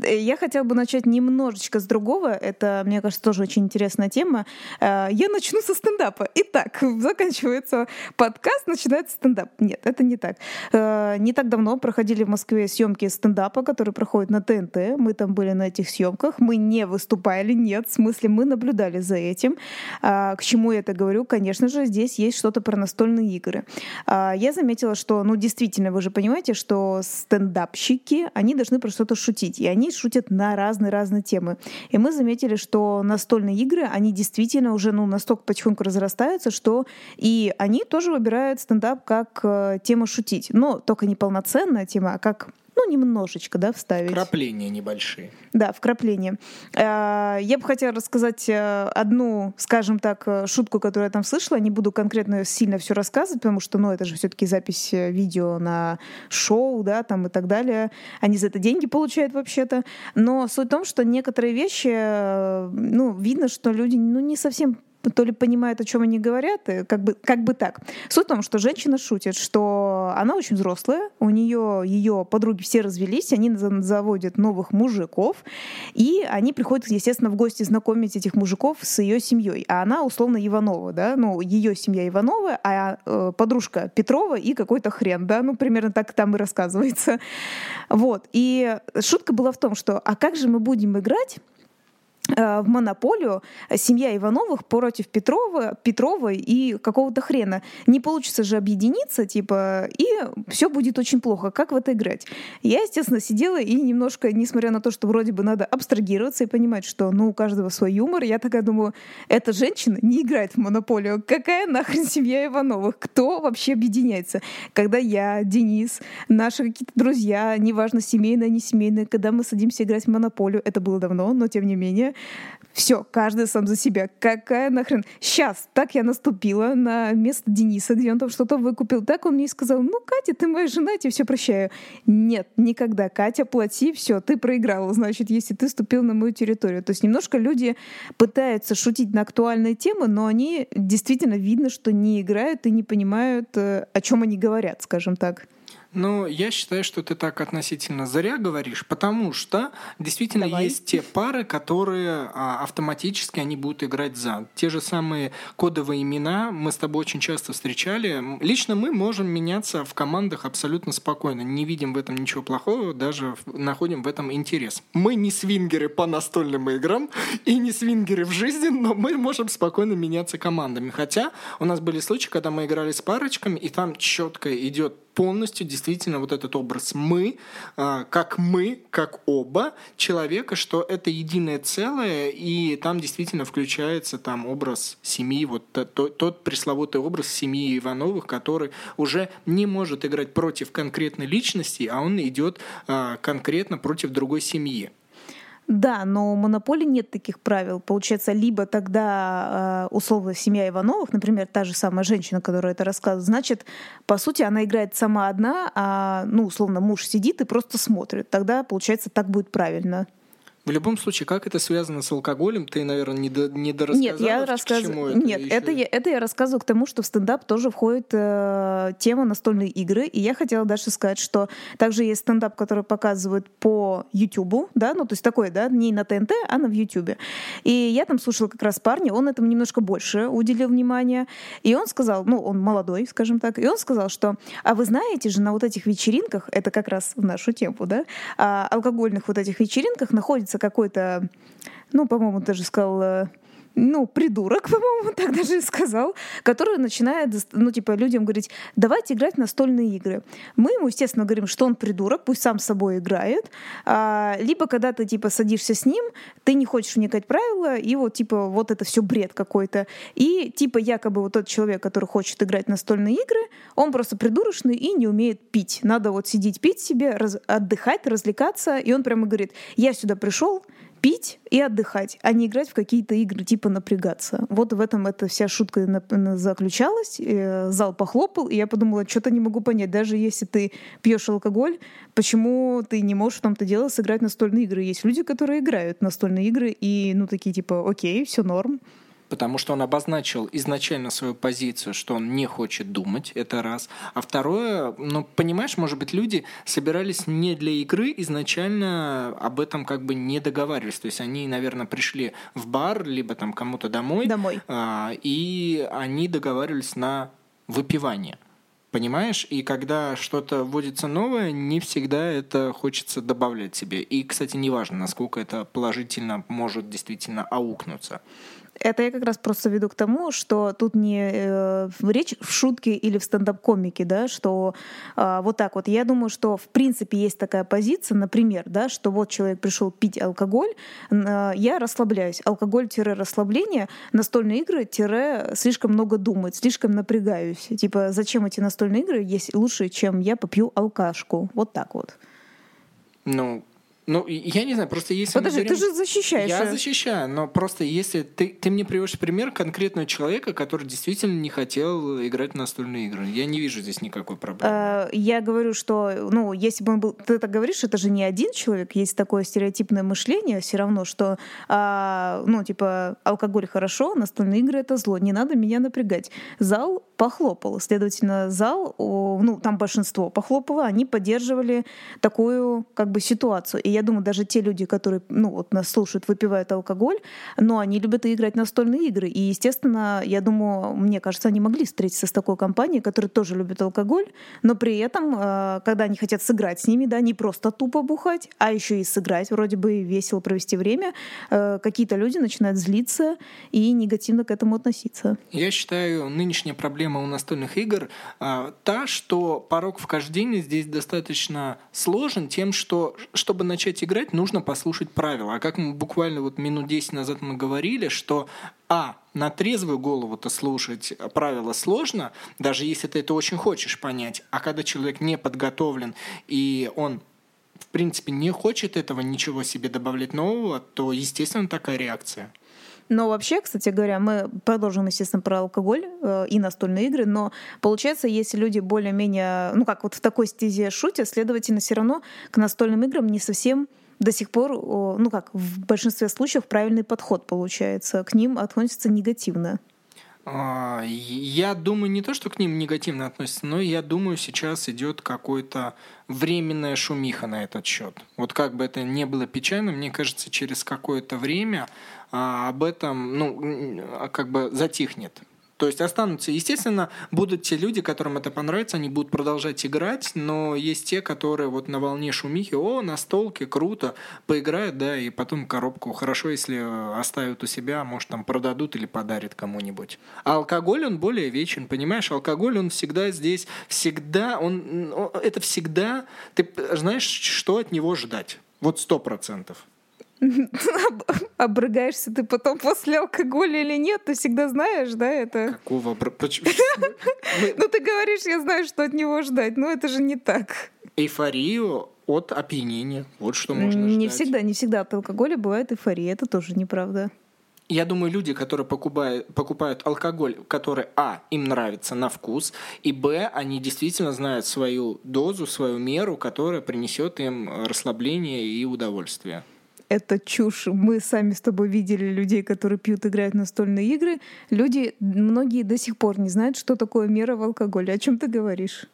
Э, Я хотела бы начать немножечко с другого. Это, мне кажется, тоже очень интересная тема. Э, Я начну со стендапа. Итак, [LAUGHS] заканчивается подкаст, начинается стендап. Нет, это не так. Э, Не так давно проходили в Москве съемки стендапа, которые проходят на ТНТ. Мы там были на этих съемках. Мы не выступали, нет. В смысле, мы наблюдали за этим. А, К чему я это говорю? Конечно же, здесь есть что-то про настольные игры. А, Я заметила, что, ну, действительно, вы же понимаете, что стендапщики, они должны про что-то шутить. И они шутят на разные-разные темы. И мы заметили, что настольные игры, они действительно уже, ну, настолько потихоньку разрастаются, что и они тоже выбирают стендап как э, тему шутить. Но только не полноценная тема, а как ну, немножечко, да, вставить. Крапления небольшие. Да, вкрапление. Э, Я бы хотела рассказать э, одну, скажем так, э, шутку, которую я там слышала. Не буду конкретно сильно все рассказывать, потому что, ну, это же все-таки запись э, видео на шоу, да, там и так далее. Они за это деньги получают вообще-то. Но суть в том, что некоторые вещи, ну, видно, что люди, ну, не совсем то ли понимают, о чем они говорят, как бы, как бы так. Суть в том, что женщина шутит, что она очень взрослая, у нее ее подруги все развелись, они за- заводят новых мужиков, и они приходят, естественно, в гости знакомить этих мужиков с ее семьей. А она условно Иванова, да, ну, ее семья Иванова, а э, подружка Петрова и какой-то хрен, да, ну, примерно так там и рассказывается. Вот. И шутка была в том, что а как же мы будем играть, в монополию семья Ивановых против Петрова, Петровой и какого-то хрена. Не получится же объединиться, типа, и все будет очень плохо. Как в это играть? Я, естественно, сидела и немножко, несмотря на то, что вроде бы надо абстрагироваться и понимать, что, ну, у каждого свой юмор, я такая думаю, эта женщина не играет в монополию. Какая нахрен семья Ивановых? Кто вообще объединяется? Когда я, Денис, наши какие-то друзья, неважно, семейные, не семейные, когда мы садимся играть в монополию, это было давно, но тем не менее, Все, каждый сам за себя. Какая нахрен? Сейчас, так я наступила на место Дениса, где он там что-то выкупил. Так он мне сказал, ну, Катя, ты моя жена, я тебе все прощаю. Нет, никогда. Катя, плати, все, ты проиграла, значит, если ты ступил на мою территорию. То есть немножко люди пытаются шутить на актуальные темы, но они действительно видно, что не играют и не понимают, э, о чем они говорят, скажем так. Ну, я считаю, что ты так относительно зря говоришь, потому что действительно Давай. есть те пары, которые а, автоматически они будут играть за. Те же самые кодовые имена мы с тобой очень часто встречали. Лично мы можем меняться в командах абсолютно спокойно, не видим в этом ничего плохого, даже находим в этом интерес. Мы не свингеры по настольным играм и не свингеры в жизни, но мы можем спокойно меняться командами. Хотя у нас были случаи, когда мы играли с парочками, и там четко идет полностью действительно вот этот образ мы, а, как мы, как оба человека, что это единое целое, и там действительно включается там образ семьи, вот тот, тот пресловутый образ семьи Ивановых, который уже не может играть против конкретной личности, а он идет а, конкретно против другой семьи. Да, но у монополии нет таких правил. Получается, либо тогда, э, условно, семья Ивановых, например, та же самая женщина, которая это рассказывает, значит, по сути, она играет сама одна, а, ну, условно, муж сидит и просто смотрит. Тогда, получается, так будет правильно. В любом случае, как это связано с алкоголем, ты, наверное, не, до, не дорассказала. Нет, я рассказываю. Это Нет, это я, это я рассказываю к тому, что в стендап тоже входит э, тема настольные игры. И я хотела дальше сказать, что также есть стендап, который показывают по Ютубу, да, ну то есть такой, да, не на ТНТ, а на в Ютубе. И я там слушала как раз парня, он этому немножко больше уделил внимания. И он сказал, ну он молодой, скажем так, и он сказал, что, а вы знаете же, на вот этих вечеринках, это как раз в нашу тему, да, а, алкогольных вот этих вечеринках находится какой-то, ну, по-моему, даже сказал э, ну, придурок, [LAUGHS] по-моему, так даже и сказал, который начинает, ну, типа, людям говорить, давайте играть в настольные игры. Мы ему, естественно, говорим, что он придурок, пусть сам с собой играет. А, либо, когда ты, типа, садишься с ним, ты не хочешь вникать правила, и вот, типа, вот это все бред какой-то. И, типа, якобы вот тот человек, который хочет играть в настольные игры, он просто придурочный и не умеет пить. Надо вот сидеть, пить себе, раз, отдыхать, развлекаться. И он прямо говорит, я сюда пришел, пить и отдыхать, а не играть в какие-то игры, типа напрягаться. Вот в этом эта вся шутка заключалась. Э, зал похлопал, и я подумала, что-то не могу понять. Даже если ты пьешь алкоголь, почему ты не можешь в том-то дело сыграть настольные игры? Есть люди, которые играют настольные игры, и ну такие типа, окей, все норм потому что он обозначил изначально свою позицию, что он не хочет думать, это раз. А второе, ну, понимаешь, может быть, люди собирались не для игры, изначально об этом как бы не договаривались. То есть они, наверное, пришли в бар, либо там кому-то домой, домой. А, и они договаривались на выпивание. Понимаешь? И когда что-то вводится новое, не всегда это хочется добавлять себе. И, кстати, неважно, насколько это положительно может действительно аукнуться. Это я как раз просто веду к тому, что тут не э, речь в шутке или в стендап-комике, да, что э, вот так вот. Я думаю, что в принципе есть такая позиция, например, да, что вот человек пришел пить алкоголь, э, я расслабляюсь. Алкоголь-расслабление, настольные игры-слишком много думать, слишком напрягаюсь. Типа, зачем эти настольные игры, есть лучше, чем я попью алкашку. Вот так вот. Ну, ну, я не знаю, просто если... Подожди, говорим... ты же защищаешь. Я защищаю, но просто если ты, ты мне приводишь пример конкретного человека, который действительно не хотел играть в настольные игры. Я не вижу здесь никакой проблемы. А, я говорю, что, ну, если бы он был... Ты так говоришь, это же не один человек, есть такое стереотипное мышление все равно, что, а, ну, типа, алкоголь хорошо, настольные игры — это зло, не надо меня напрягать. Зал похлопал, следовательно, зал, ну, там большинство похлопало, они поддерживали такую, как бы, ситуацию. И я думаю, даже те люди, которые, ну, вот нас слушают, выпивают алкоголь, но они любят играть настольные игры. И, естественно, я думаю, мне кажется, они могли встретиться с такой компанией, которая тоже любит алкоголь, но при этом, э, когда они хотят сыграть с ними, да, не просто тупо бухать, а еще и сыграть, вроде бы весело провести время, э, какие-то люди начинают злиться и негативно к этому относиться. Я считаю, нынешняя проблема у настольных игр а, та, что порог вхождения здесь достаточно сложен тем, что чтобы начать начать играть, нужно послушать правила. А как мы буквально вот минут 10 назад мы говорили, что а, на трезвую голову-то слушать правила сложно, даже если ты это очень хочешь понять. А когда человек не подготовлен и он в принципе, не хочет этого ничего себе добавлять нового, то, естественно, такая реакция. Но вообще, кстати говоря, мы продолжим, естественно, про алкоголь э, и настольные игры, но получается, если люди более-менее, ну как вот в такой стезе шутят, следовательно, все равно к настольным играм не совсем до сих пор, ну как, в большинстве случаев правильный подход получается. К ним относятся негативно. А, я думаю, не то, что к ним негативно относятся, но я думаю, сейчас идет какой-то временная шумиха на этот счет. Вот как бы это не было печально, мне кажется, через какое-то время а, об этом, ну, а, как бы затихнет. То есть останутся, естественно, будут те люди, которым это понравится, они будут продолжать играть, но есть те, которые вот на волне шумихи, о, на столке, круто, поиграют, да, и потом коробку хорошо, если оставят у себя, может, там продадут или подарят кому-нибудь. А алкоголь, он более вечен, понимаешь? Алкоголь, он всегда здесь, всегда, он, это всегда, ты знаешь, что от него ждать? Вот сто процентов. [LAUGHS] Обрыгаешься ты потом после алкоголя или нет, ты всегда знаешь, да, это? Какого? [LAUGHS] Ну, ты говоришь, я знаю, что от него ждать, но это же не так. Эйфорию от опьянения. Вот что можно ждать. Не всегда, не всегда от алкоголя бывает эйфория, это тоже неправда. Я думаю, люди, которые покупают, покупают алкоголь, который, а, им нравится на вкус, и, б, они действительно знают свою дозу, свою меру, которая принесет им расслабление и удовольствие это чушь. Мы сами с тобой видели людей, которые пьют, играют в настольные игры. Люди, многие до сих пор не знают, что такое мера в алкоголе. О чем ты говоришь?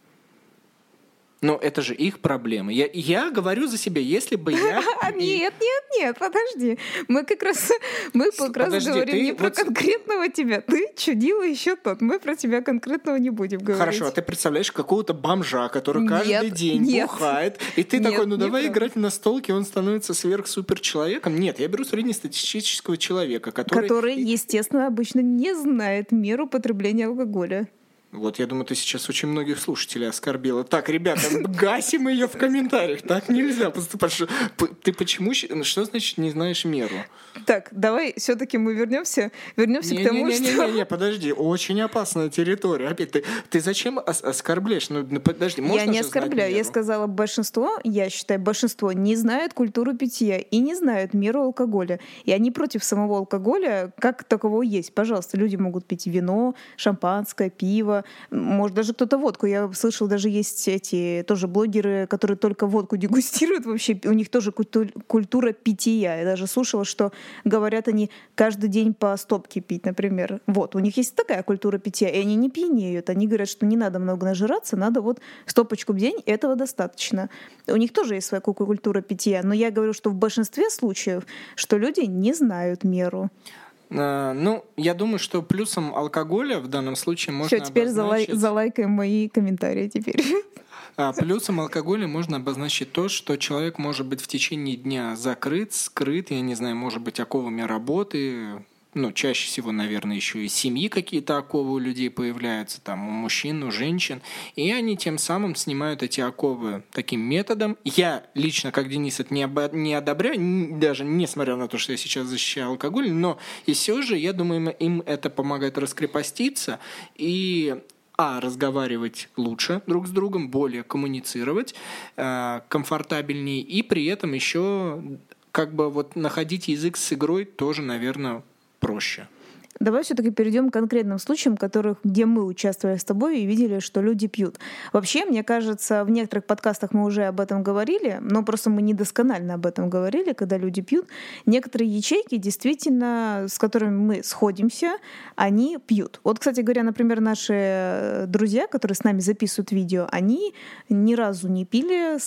Но это же их проблемы. Я, я говорю за себя, если бы я... [LAUGHS] Нет, нет, нет, подожди. Мы как раз, мы как раз говорим не про конкретного тебя. Ты чудила еще тот. Мы про тебя конкретного не будем говорить. Хорошо, а ты представляешь какого-то бомжа, который каждый день бухает, и ты такой, ну давай играть на столке, он становится сверх-супер человеком. Нет, я беру среднестатистического человека, который... Который, естественно, обычно не знает меру потребления алкоголя. Вот я думаю, ты сейчас очень многих слушателей оскорбила. Так, ребята, гасим ее в комментариях. Так нельзя поступать. Ты почему? Что значит не знаешь меру? Так, давай все-таки мы вернемся, вернемся к тому, не, что... Не, не, не, подожди, очень опасная территория. Опять ты, ты зачем оскорбляешь? Ну, ну подожди, можно Я не оскорбляю, я сказала большинство, я считаю, большинство не знает культуру питья и не знают меру алкоголя. И они против самого алкоголя, как такового есть. Пожалуйста, люди могут пить вино, шампанское, пиво, может, даже кто-то водку. Я слышал, даже есть эти тоже блогеры, которые только водку дегустируют вообще. У них тоже культура, культура питья. Я даже слушала, что говорят они каждый день по стопке пить, например. Вот, у них есть такая культура питья, и они не пьянеют. Они говорят, что не надо много нажираться, надо вот стопочку в день, этого достаточно. У них тоже есть своя культура питья, но я говорю, что в большинстве случаев, что люди не знают меру. Э, ну, я думаю, что плюсом алкоголя в данном случае можно Все, теперь обозначить... залайкаем мои комментарии теперь. А плюсом алкоголя можно обозначить то, что человек может быть в течение дня закрыт, скрыт, я не знаю, может быть, оковами работы, ну, чаще всего, наверное, еще и семьи какие-то оковы у людей появляются, там, у мужчин, у женщин, и они тем самым снимают эти оковы таким методом. Я лично, как Денис, это не, об... не одобряю, даже несмотря на то, что я сейчас защищаю алкоголь, но и все же, я думаю, им это помогает раскрепоститься и а, разговаривать лучше друг с другом, более коммуницировать, э, комфортабельнее, и при этом еще как бы вот находить язык с игрой тоже, наверное, проще. Давай все-таки перейдем к конкретным случаям, которых, где мы участвовали с тобой и видели, что люди пьют. Вообще, мне кажется, в некоторых подкастах мы уже об этом говорили, но просто мы недосконально об этом говорили, когда люди пьют. Некоторые ячейки действительно, с которыми мы сходимся, они пьют. Вот, кстати говоря, например, наши друзья, которые с нами записывают видео, они ни разу не пили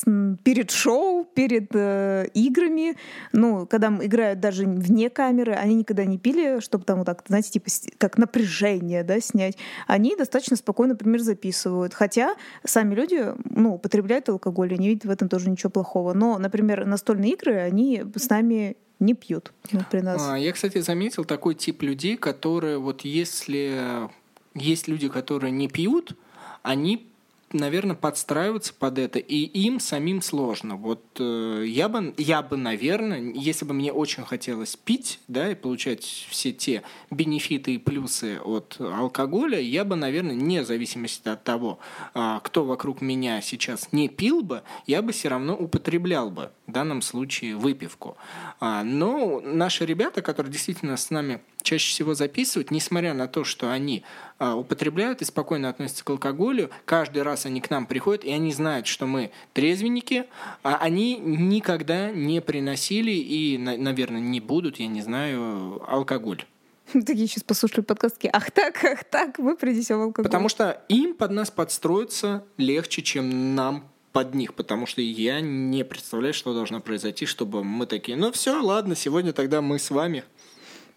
перед шоу, перед э, играми. Ну, когда играют даже вне камеры, они никогда не пили, чтобы там вот так, знаете, типа как напряжение, да, снять, они достаточно спокойно, например, записывают. Хотя сами люди, ну, употребляют алкоголь, и не видят в этом тоже ничего плохого. Но, например, настольные игры, они с нами не пьют ну, при нас. А, я, кстати, заметил такой тип людей, которые вот если есть люди, которые не пьют, они наверное, подстраиваться под это, и им самим сложно. Вот э, я бы, я бы, наверное, если бы мне очень хотелось пить, да, и получать все те бенефиты и плюсы от алкоголя, я бы, наверное, вне зависимости от того, э, кто вокруг меня сейчас не пил бы, я бы все равно употреблял бы в данном случае выпивку. А, но наши ребята, которые действительно с нами чаще всего записывают, несмотря на то, что они а, употребляют и спокойно относятся к алкоголю, каждый раз они к нам приходят, и они знают, что мы трезвенники, а они никогда не приносили и, наверное, не будут, я не знаю, алкоголь. [LAUGHS] Такие сейчас послушали подкастки. Ах так, ах так, вы придете в алкоголь. Потому что им под нас подстроиться легче, чем нам под них, потому что я не представляю, что должно произойти, чтобы мы такие, ну все, ладно, сегодня тогда мы с вами.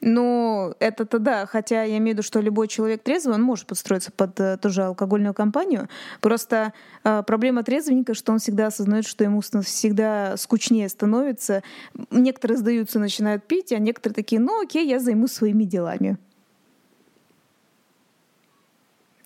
Ну, это-то да, хотя я имею в виду, что любой человек трезвый, он может подстроиться под э, ту же алкогольную компанию. Просто э, проблема трезвенника, что он всегда осознает, что ему всегда скучнее становится. Некоторые сдаются, начинают пить, а некоторые такие, ну окей, я займусь своими делами.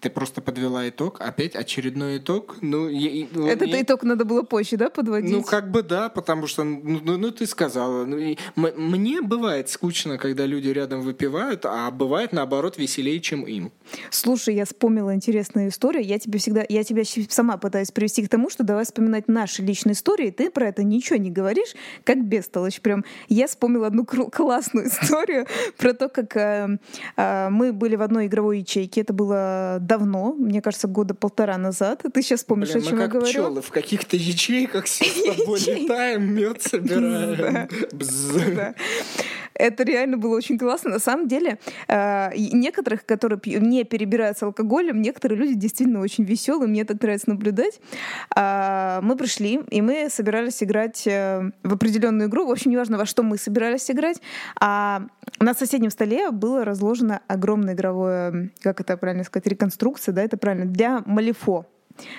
Ты просто подвела итог, опять очередной итог. Ну, я, Этот я... итог надо было позже, да, подводить? Ну, как бы да, потому что, ну, ну, ну ты сказала. Ну, и, мне бывает скучно, когда люди рядом выпивают, а бывает, наоборот, веселее, чем им. Слушай, я вспомнила интересную историю. Я тебе всегда, я тебя сама пытаюсь привести к тому, что давай вспоминать наши личные истории. Ты про это ничего не говоришь, как бестолочь. Прям я вспомнила одну классную [LAUGHS] историю про то, как э, э, мы были в одной игровой ячейке. Это было давно, мне кажется, года полтора назад. Ты сейчас помнишь, Блин, о чем мы я говорю? Пчелы в каких-то ячейках с [LAUGHS] тобой летаем, мед [LAUGHS] собираем. Это реально было очень классно. На самом деле, э, некоторых, которые не перебираются алкоголем, некоторые люди действительно очень веселые, мне так нравится наблюдать. А, мы пришли, и мы собирались играть э, в определенную игру. В общем, неважно, во что мы собирались играть. А на соседнем столе было разложено огромное игровое, как это правильно сказать, реконструкция, да, это правильно, для Малифо.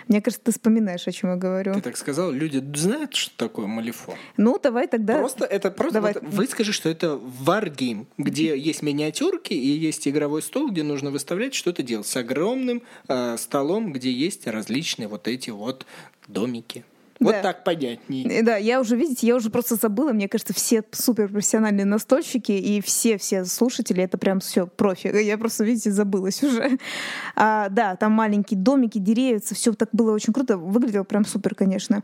Мне кажется, ты вспоминаешь, о чем я говорю. Ты так сказал, люди знают, что такое Малифо. Ну, давай тогда. Просто это просто давай. Вот, выскажи, что это варгейм, где есть миниатюрки и есть игровой стол, где нужно выставлять что-то делать с огромным э, столом, где есть различные вот эти вот домики. Вот так понятней. Да, я уже, видите, я уже просто забыла. Мне кажется, все суперпрофессиональные настольщики и все-все слушатели, это прям все профи. [LAUGHS] Я просто, видите, забылась уже. А, да, там маленькие домики, деревья, все так было очень круто. Выглядело прям супер, конечно.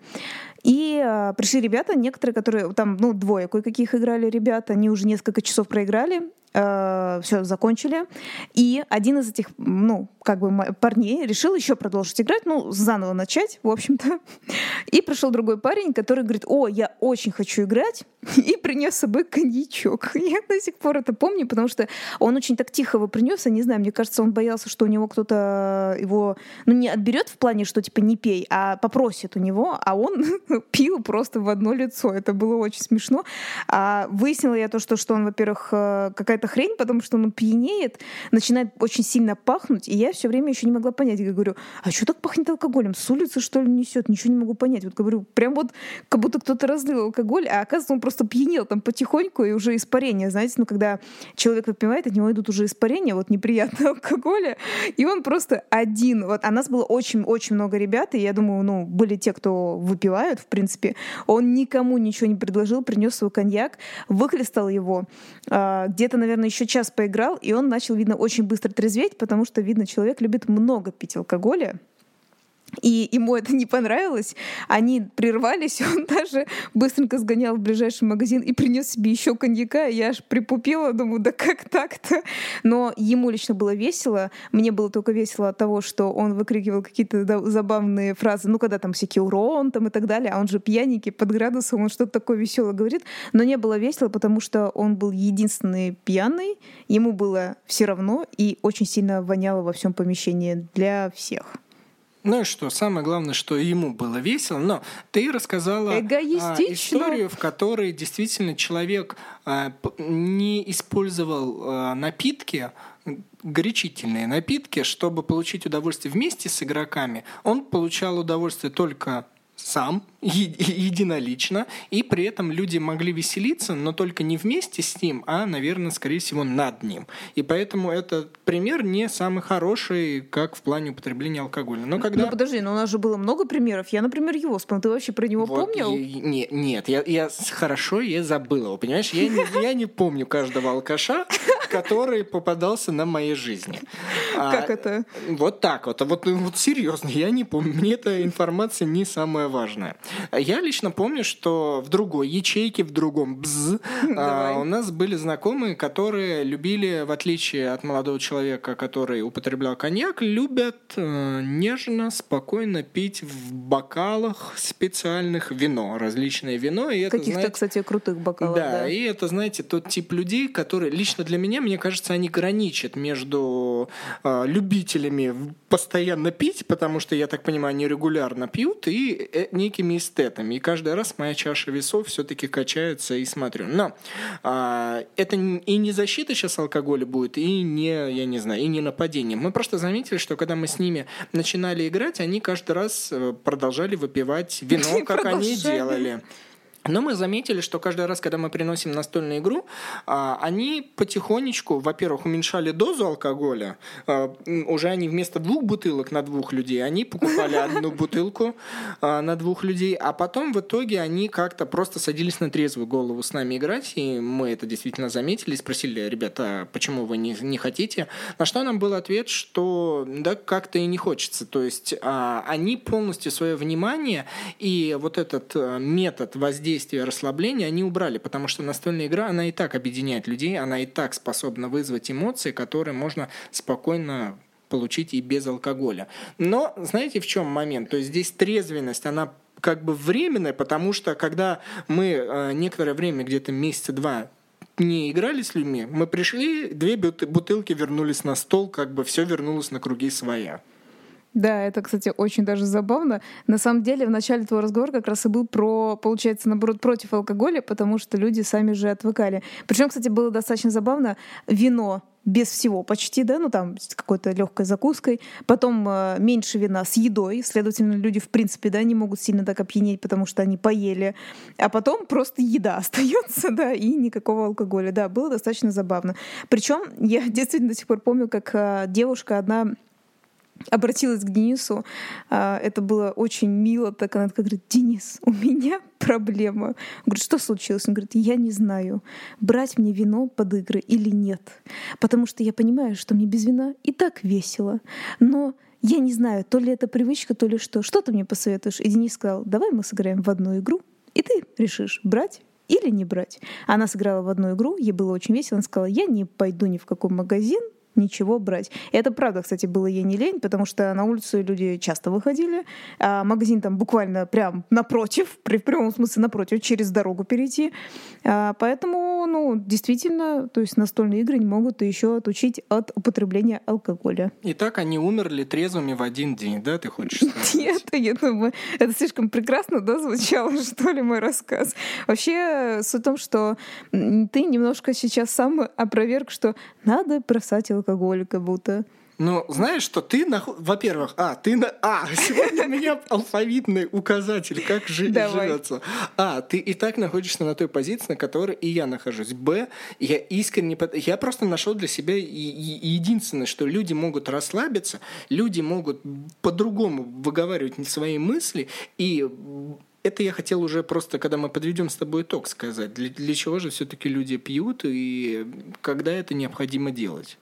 И а, пришли ребята, некоторые, которые там, ну, двое кое-каких играли ребята, они уже несколько часов проиграли, э, все закончили. И один из этих, ну, как бы парней решил еще продолжить играть, ну, заново начать, в общем-то. [LAUGHS] И пришел другой парень, который говорит, о, я очень хочу играть, [LAUGHS] и принес с собой коньячок. [LAUGHS] Я до сих пор это помню, потому что он очень так тихо его принес, я не знаю, мне кажется, он боялся, что у него кто-то его, ну, не отберет в плане, что типа не пей, а попросит у него, а он [LAUGHS] пил просто в одно лицо. Это было очень смешно. А выяснила я то, что, что он, во-первых, э, какая-то хрень, потому что он пьянеет, начинает очень сильно пахнуть, и я все время еще не могла понять. Я говорю, а что так пахнет алкоголем? С улицы, что ли, несет? Ничего не могу понять. Вот говорю, прям вот как будто кто-то разлил алкоголь, а оказывается, он просто пьянел там потихоньку, и уже испарение, знаете, ну, когда человек выпивает, от него идут уже испарения, вот неприятного [LAUGHS] алкоголя, и он просто один. Вот, а нас было очень-очень много ребят, и я думаю, ну, были те, кто выпивают, в принципе. Он никому ничего не предложил, принес свой коньяк, выхлестал его, а, где-то, наверное, еще час поиграл, и он начал, видно, очень быстро трезветь, потому что, видно, человек любит много пить алкоголя, и ему это не понравилось. Они прервались, [LAUGHS] он даже быстренько сгонял в ближайший магазин и принес себе еще коньяка. Я аж припупила, думаю, да как так-то? Но ему лично было весело. Мне было только весело от того, что он выкрикивал какие-то забавные фразы, ну, когда там всякий урон там и так далее, а он же пьяненький, под градусом, он что-то такое веселое говорит. Но не было весело, потому что он был единственный пьяный, ему было все равно и очень сильно воняло во всем помещении для всех. Ну и что, самое главное, что ему было весело, но ты рассказала а, историю, в которой действительно человек а, не использовал а, напитки, горячительные напитки, чтобы получить удовольствие вместе с игроками. Он получал удовольствие только сам, [LAUGHS] единолично, и при этом люди могли веселиться, но только не вместе с ним, а, наверное, скорее всего, над ним. И поэтому этот пример не самый хороший, как в плане употребления алкоголя. Но когда... Ну подожди, но у нас же было много примеров. Я, например, его вспомнил. Ты вообще про него вот помнил? Я, не, нет, я, я хорошо, я забыл его, понимаешь? Я не, я не помню каждого алкаша, [LAUGHS] который попадался на моей жизни. [LAUGHS] Как а, это? Вот так вот. А вот, вот серьезно, я не помню. Мне эта информация не самая важная. Я лично помню, что в другой ячейке, в другом бз, а, у нас были знакомые, которые любили, в отличие от молодого человека, который употреблял коньяк, любят э, нежно, спокойно пить в бокалах специальных вино, различное вино. И Каких-то, кстати, крутых бокалов. Да, да, и это, знаете, тот тип людей, которые лично для меня, мне кажется, они граничат между э, любителями постоянно пить, потому что, я так понимаю, они регулярно пьют, и э, некими эстетами. И каждый раз моя чаша весов все-таки качается и смотрю. Но а, это и не защита сейчас алкоголя будет, и не, я не знаю, и не нападение. Мы просто заметили, что когда мы с ними начинали играть, они каждый раз э, продолжали выпивать вино, [LAUGHS] как они делали. Но мы заметили, что каждый раз, когда мы приносим настольную игру, а, они потихонечку, во-первых, уменьшали дозу алкоголя. А, уже они вместо двух бутылок на двух людей, они покупали одну [LAUGHS] бутылку а, на двух людей, а потом в итоге они как-то просто садились на трезвую голову с нами играть, и мы это действительно заметили, спросили, ребята, почему вы не, не хотите? На что нам был ответ, что да, как-то и не хочется. То есть они полностью свое внимание и вот этот метод воздействия действия расслабления они убрали, потому что настольная игра, она и так объединяет людей, она и так способна вызвать эмоции, которые можно спокойно получить и без алкоголя. Но знаете, в чем момент? То есть здесь трезвенность, она как бы временная, потому что когда мы э, некоторое время, где-то месяца два, не играли с людьми, мы пришли, две бутылки вернулись на стол, как бы все вернулось на круги своя. Да, это, кстати, очень даже забавно. На самом деле, в начале твоего разговора как раз и был про, получается, наоборот, против алкоголя, потому что люди сами же отвыкали. Причем, кстати, было достаточно забавно. Вино без всего почти, да, ну там с какой-то легкой закуской, потом э, меньше вина с едой, следовательно, люди в принципе, да, не могут сильно так опьянеть, потому что они поели, а потом просто еда [LAUGHS] остается, да, и никакого алкоголя, да, было достаточно забавно. Причем я [LAUGHS] действительно до сих пор помню, как э, девушка одна обратилась к Денису. А, это было очень мило. Так она такая говорит, Денис, у меня [LAUGHS] проблема. Он говорит, что случилось? Он говорит, я не знаю, брать мне вино под игры или нет. Потому что я понимаю, что мне без вина и так весело. Но я не знаю, то ли это привычка, то ли что. Что ты мне посоветуешь? И Денис сказал, давай мы сыграем в одну игру, и ты решишь, брать или не брать. Она сыграла в одну игру, ей было очень весело. Она сказала, я не пойду ни в какой магазин, ничего брать. И это правда, кстати, было ей не лень, потому что на улицу люди часто выходили, а магазин там буквально прям напротив, [LAUGHS] при в прямом смысле напротив, через дорогу перейти. А, поэтому, ну, действительно, то есть настольные игры не могут еще отучить от употребления алкоголя. И так они умерли трезвыми в один день, да, ты хочешь [LAUGHS] сказать? Нет, я думаю, это слишком прекрасно, да, звучало, [LAUGHS] что ли, мой рассказ. Вообще, суть в том, что ты немножко сейчас сам опроверг, что надо бросать алкоголь как будто. Ну, знаешь, что ты, на... во-первых, а, ты на... А, [LAUGHS] сегодня у меня алфавитный указатель, как жи... живется. А, ты и так находишься на той позиции, на которой и я нахожусь. Б, я искренне... Я просто нашел для себя единственное, что люди могут расслабиться, люди могут по-другому выговаривать свои мысли, и это я хотел уже просто, когда мы подведем с тобой итог, сказать. Для, для чего же все-таки люди пьют и когда это необходимо делать?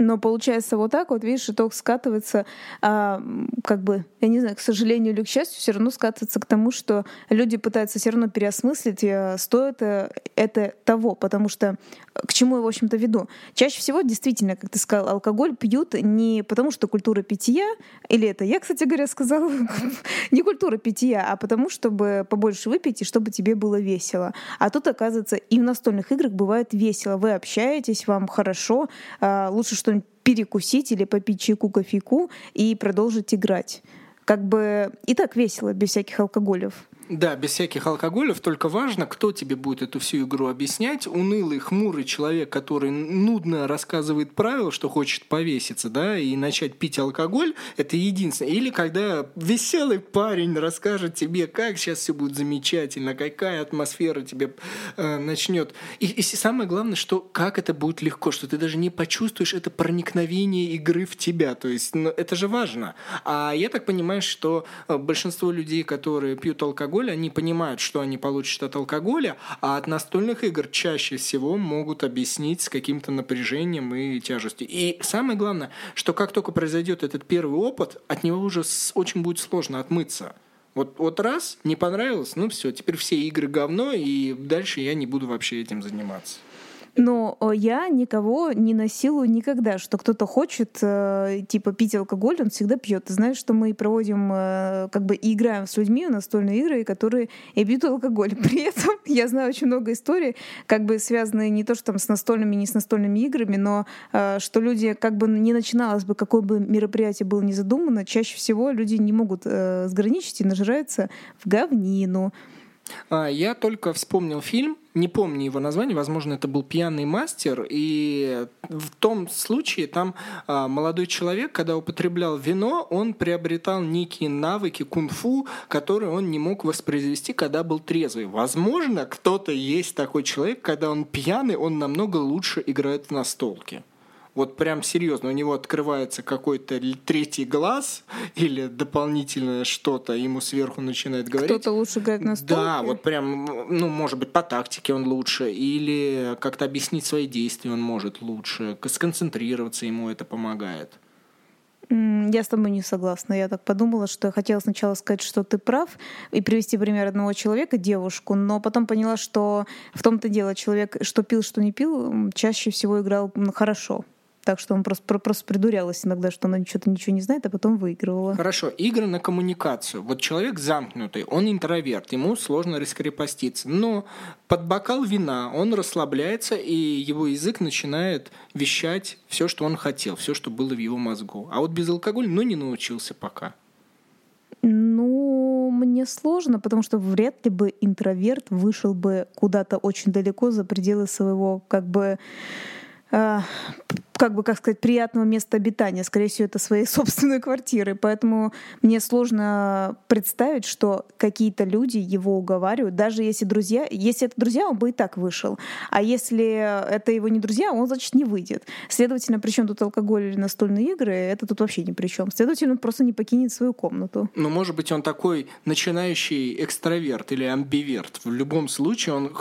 Но получается вот так вот, видишь, итог скатывается, а, как бы, я не знаю, к сожалению или к счастью, все равно скатывается к тому, что люди пытаются все равно переосмыслить, стоит э, это того, потому что э, к чему я, в общем-то, веду. Чаще всего, действительно, как ты сказал, алкоголь пьют не потому, что культура питья, или это я, кстати говоря, сказала, [LAUGHS] не культура питья, а потому, чтобы побольше выпить и чтобы тебе было весело. А тут, оказывается, и в настольных играх бывает весело. Вы общаетесь, вам хорошо, а, лучше, что что-нибудь перекусить или попить чайку, кофейку и продолжить играть. Как бы и так весело, без всяких алкоголев. Да, без всяких алкоголев, только важно, кто тебе будет эту всю игру объяснять. Унылый, хмурый человек, который нудно рассказывает правила, что хочет повеситься, да, и начать пить алкоголь, это единственное. Или когда веселый парень расскажет тебе, как сейчас все будет замечательно, какая атмосфера тебе э, начнет. И, и самое главное, что как это будет легко, что ты даже не почувствуешь это проникновение игры в тебя. То есть ну, это же важно. А я так понимаю, что э, большинство людей, которые пьют алкоголь, они понимают, что они получат от алкоголя, а от настольных игр чаще всего могут объяснить с каким-то напряжением и тяжестью. И самое главное, что как только произойдет этот первый опыт, от него уже очень будет сложно отмыться. Вот, вот раз, не понравилось, ну все, теперь все игры говно, и дальше я не буду вообще этим заниматься. Но я никого не насилую никогда, что кто-то хочет э, типа пить алкоголь, он всегда пьет. Ты знаешь, что мы проводим э, как бы играем с людьми в настольные игры, которые и пьют алкоголь. [LAUGHS] При этом я знаю очень много историй, как бы связанные не то что там с настольными, не с настольными играми, но э, что люди как бы не начиналось бы, какое бы мероприятие было не задумано, чаще всего люди не могут сграничить и нажираются в говнину. А, я только вспомнил фильм не помню его название, возможно, это был «Пьяный мастер», и в том случае там а, молодой человек, когда употреблял вино, он приобретал некие навыки кунг-фу, которые он не мог воспроизвести, когда был трезвый. Возможно, кто-то есть такой человек, когда он пьяный, он намного лучше играет в настолке вот прям серьезно, у него открывается какой-то третий глаз [LAUGHS] или дополнительное что-то, ему сверху начинает говорить. Кто-то лучше играет на столке? Да, вот прям, ну, может быть, по тактике он лучше, или как-то объяснить свои действия он может лучше, сконцентрироваться ему это помогает. Я с тобой не согласна. Я так подумала, что я хотела сначала сказать, что ты прав, и привести пример одного человека, девушку, но потом поняла, что в том-то дело человек, что пил, что не пил, чаще всего играл хорошо. Так что он просто, просто придурялась иногда, что она что-то ничего не знает, а потом выигрывала. Хорошо, игры на коммуникацию. Вот человек замкнутый, он интроверт, ему сложно раскрепоститься. Но под бокал вина он расслабляется, и его язык начинает вещать все, что он хотел, все, что было в его мозгу. А вот без алкоголя, ну, не научился пока. Ну, мне сложно, потому что вряд ли бы интроверт вышел бы куда-то очень далеко за пределы своего, как бы, э, как бы, как сказать, приятного места обитания, скорее всего, это своей [LAUGHS] собственной квартиры. Поэтому мне сложно представить, что какие-то люди его уговаривают, даже если друзья, если это друзья, он бы и так вышел. А если это его не друзья, он, значит, не выйдет. Следовательно, при чем тут алкоголь или настольные игры, это тут вообще ни при чем. Следовательно, он просто не покинет свою комнату. Ну, может быть, он такой начинающий экстраверт или амбиверт. В любом случае, он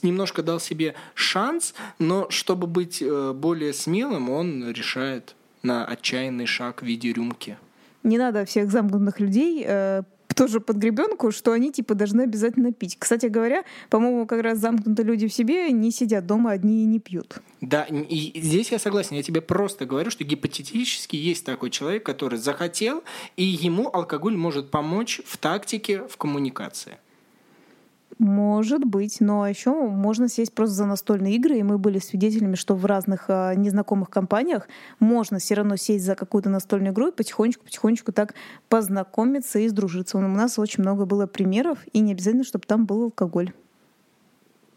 немножко дал себе шанс, но чтобы быть э, более смелым, целом он решает на отчаянный шаг в виде рюмки. Не надо всех замкнутых людей э, тоже под гребенку, что они типа должны обязательно пить. Кстати говоря, по-моему, как раз замкнутые люди в себе не сидят дома одни и не пьют. Да, и здесь я согласен. Я тебе просто говорю, что гипотетически есть такой человек, который захотел, и ему алкоголь может помочь в тактике, в коммуникации. Может быть, но еще можно сесть просто за настольные игры, и мы были свидетелями, что в разных э, незнакомых компаниях можно все равно сесть за какую-то настольную игру и потихонечку-потихонечку так познакомиться и сдружиться. У нас очень много было примеров, и не обязательно, чтобы там был алкоголь.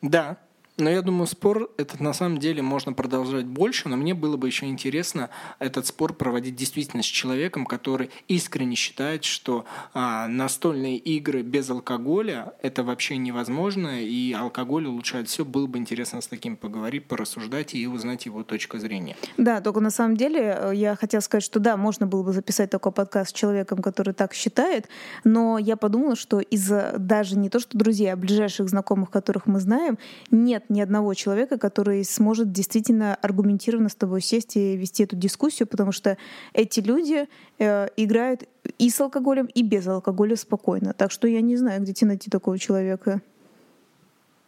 Да, но я думаю, спор этот на самом деле можно продолжать больше, но мне было бы еще интересно этот спор проводить действительно с человеком, который искренне считает, что а, настольные игры без алкоголя это вообще невозможно, и алкоголь улучшает все. Было бы интересно с таким поговорить, порассуждать и узнать его точку зрения. Да, только на самом деле э, я хотела сказать, что да, можно было бы записать такой подкаст с человеком, который так считает, но я подумала, что из даже не то, что друзей, а ближайших знакомых, которых мы знаем, нет ни одного человека, который сможет действительно аргументированно с тобой сесть и вести эту дискуссию, потому что эти люди э, играют и с алкоголем, и без алкоголя спокойно. Так что я не знаю, где тебе найти такого человека.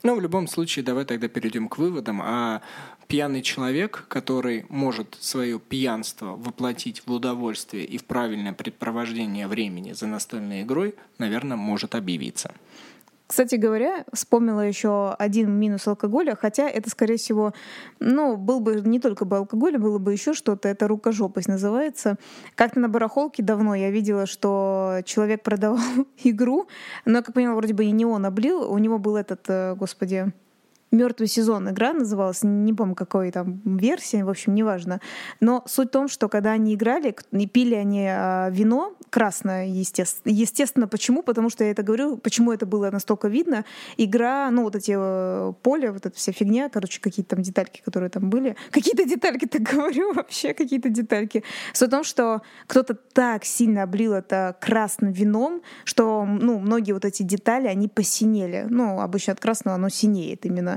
Ну, в любом случае, давай тогда перейдем к выводам. А пьяный человек, который может свое пьянство воплотить в удовольствие и в правильное предпровождение времени за настольной игрой, наверное, может объявиться. Кстати говоря, вспомнила еще один минус алкоголя, хотя это, скорее всего, ну, был бы не только бы алкоголь, было бы еще что-то, это рукожопость называется. Как-то на барахолке давно я видела, что человек продавал [LAUGHS] игру, но, как поняла, вроде бы и не он облил, у него был этот, э, господи, Мертвый сезон игра называлась, не помню какой там версии, в общем, неважно. Но суть в том, что когда они играли, и пили они а, вино красное, естественно. Естественно, почему? Потому что я это говорю, почему это было настолько видно. Игра, ну вот эти э, поля, вот эта вся фигня, короче, какие-то там детальки, которые там были. Какие-то детальки, так [LAUGHS] говорю, вообще какие-то детальки. Суть в том, что кто-то так сильно облил это красным вином, что, ну, многие вот эти детали, они посинели. Ну, обычно от красного оно синеет именно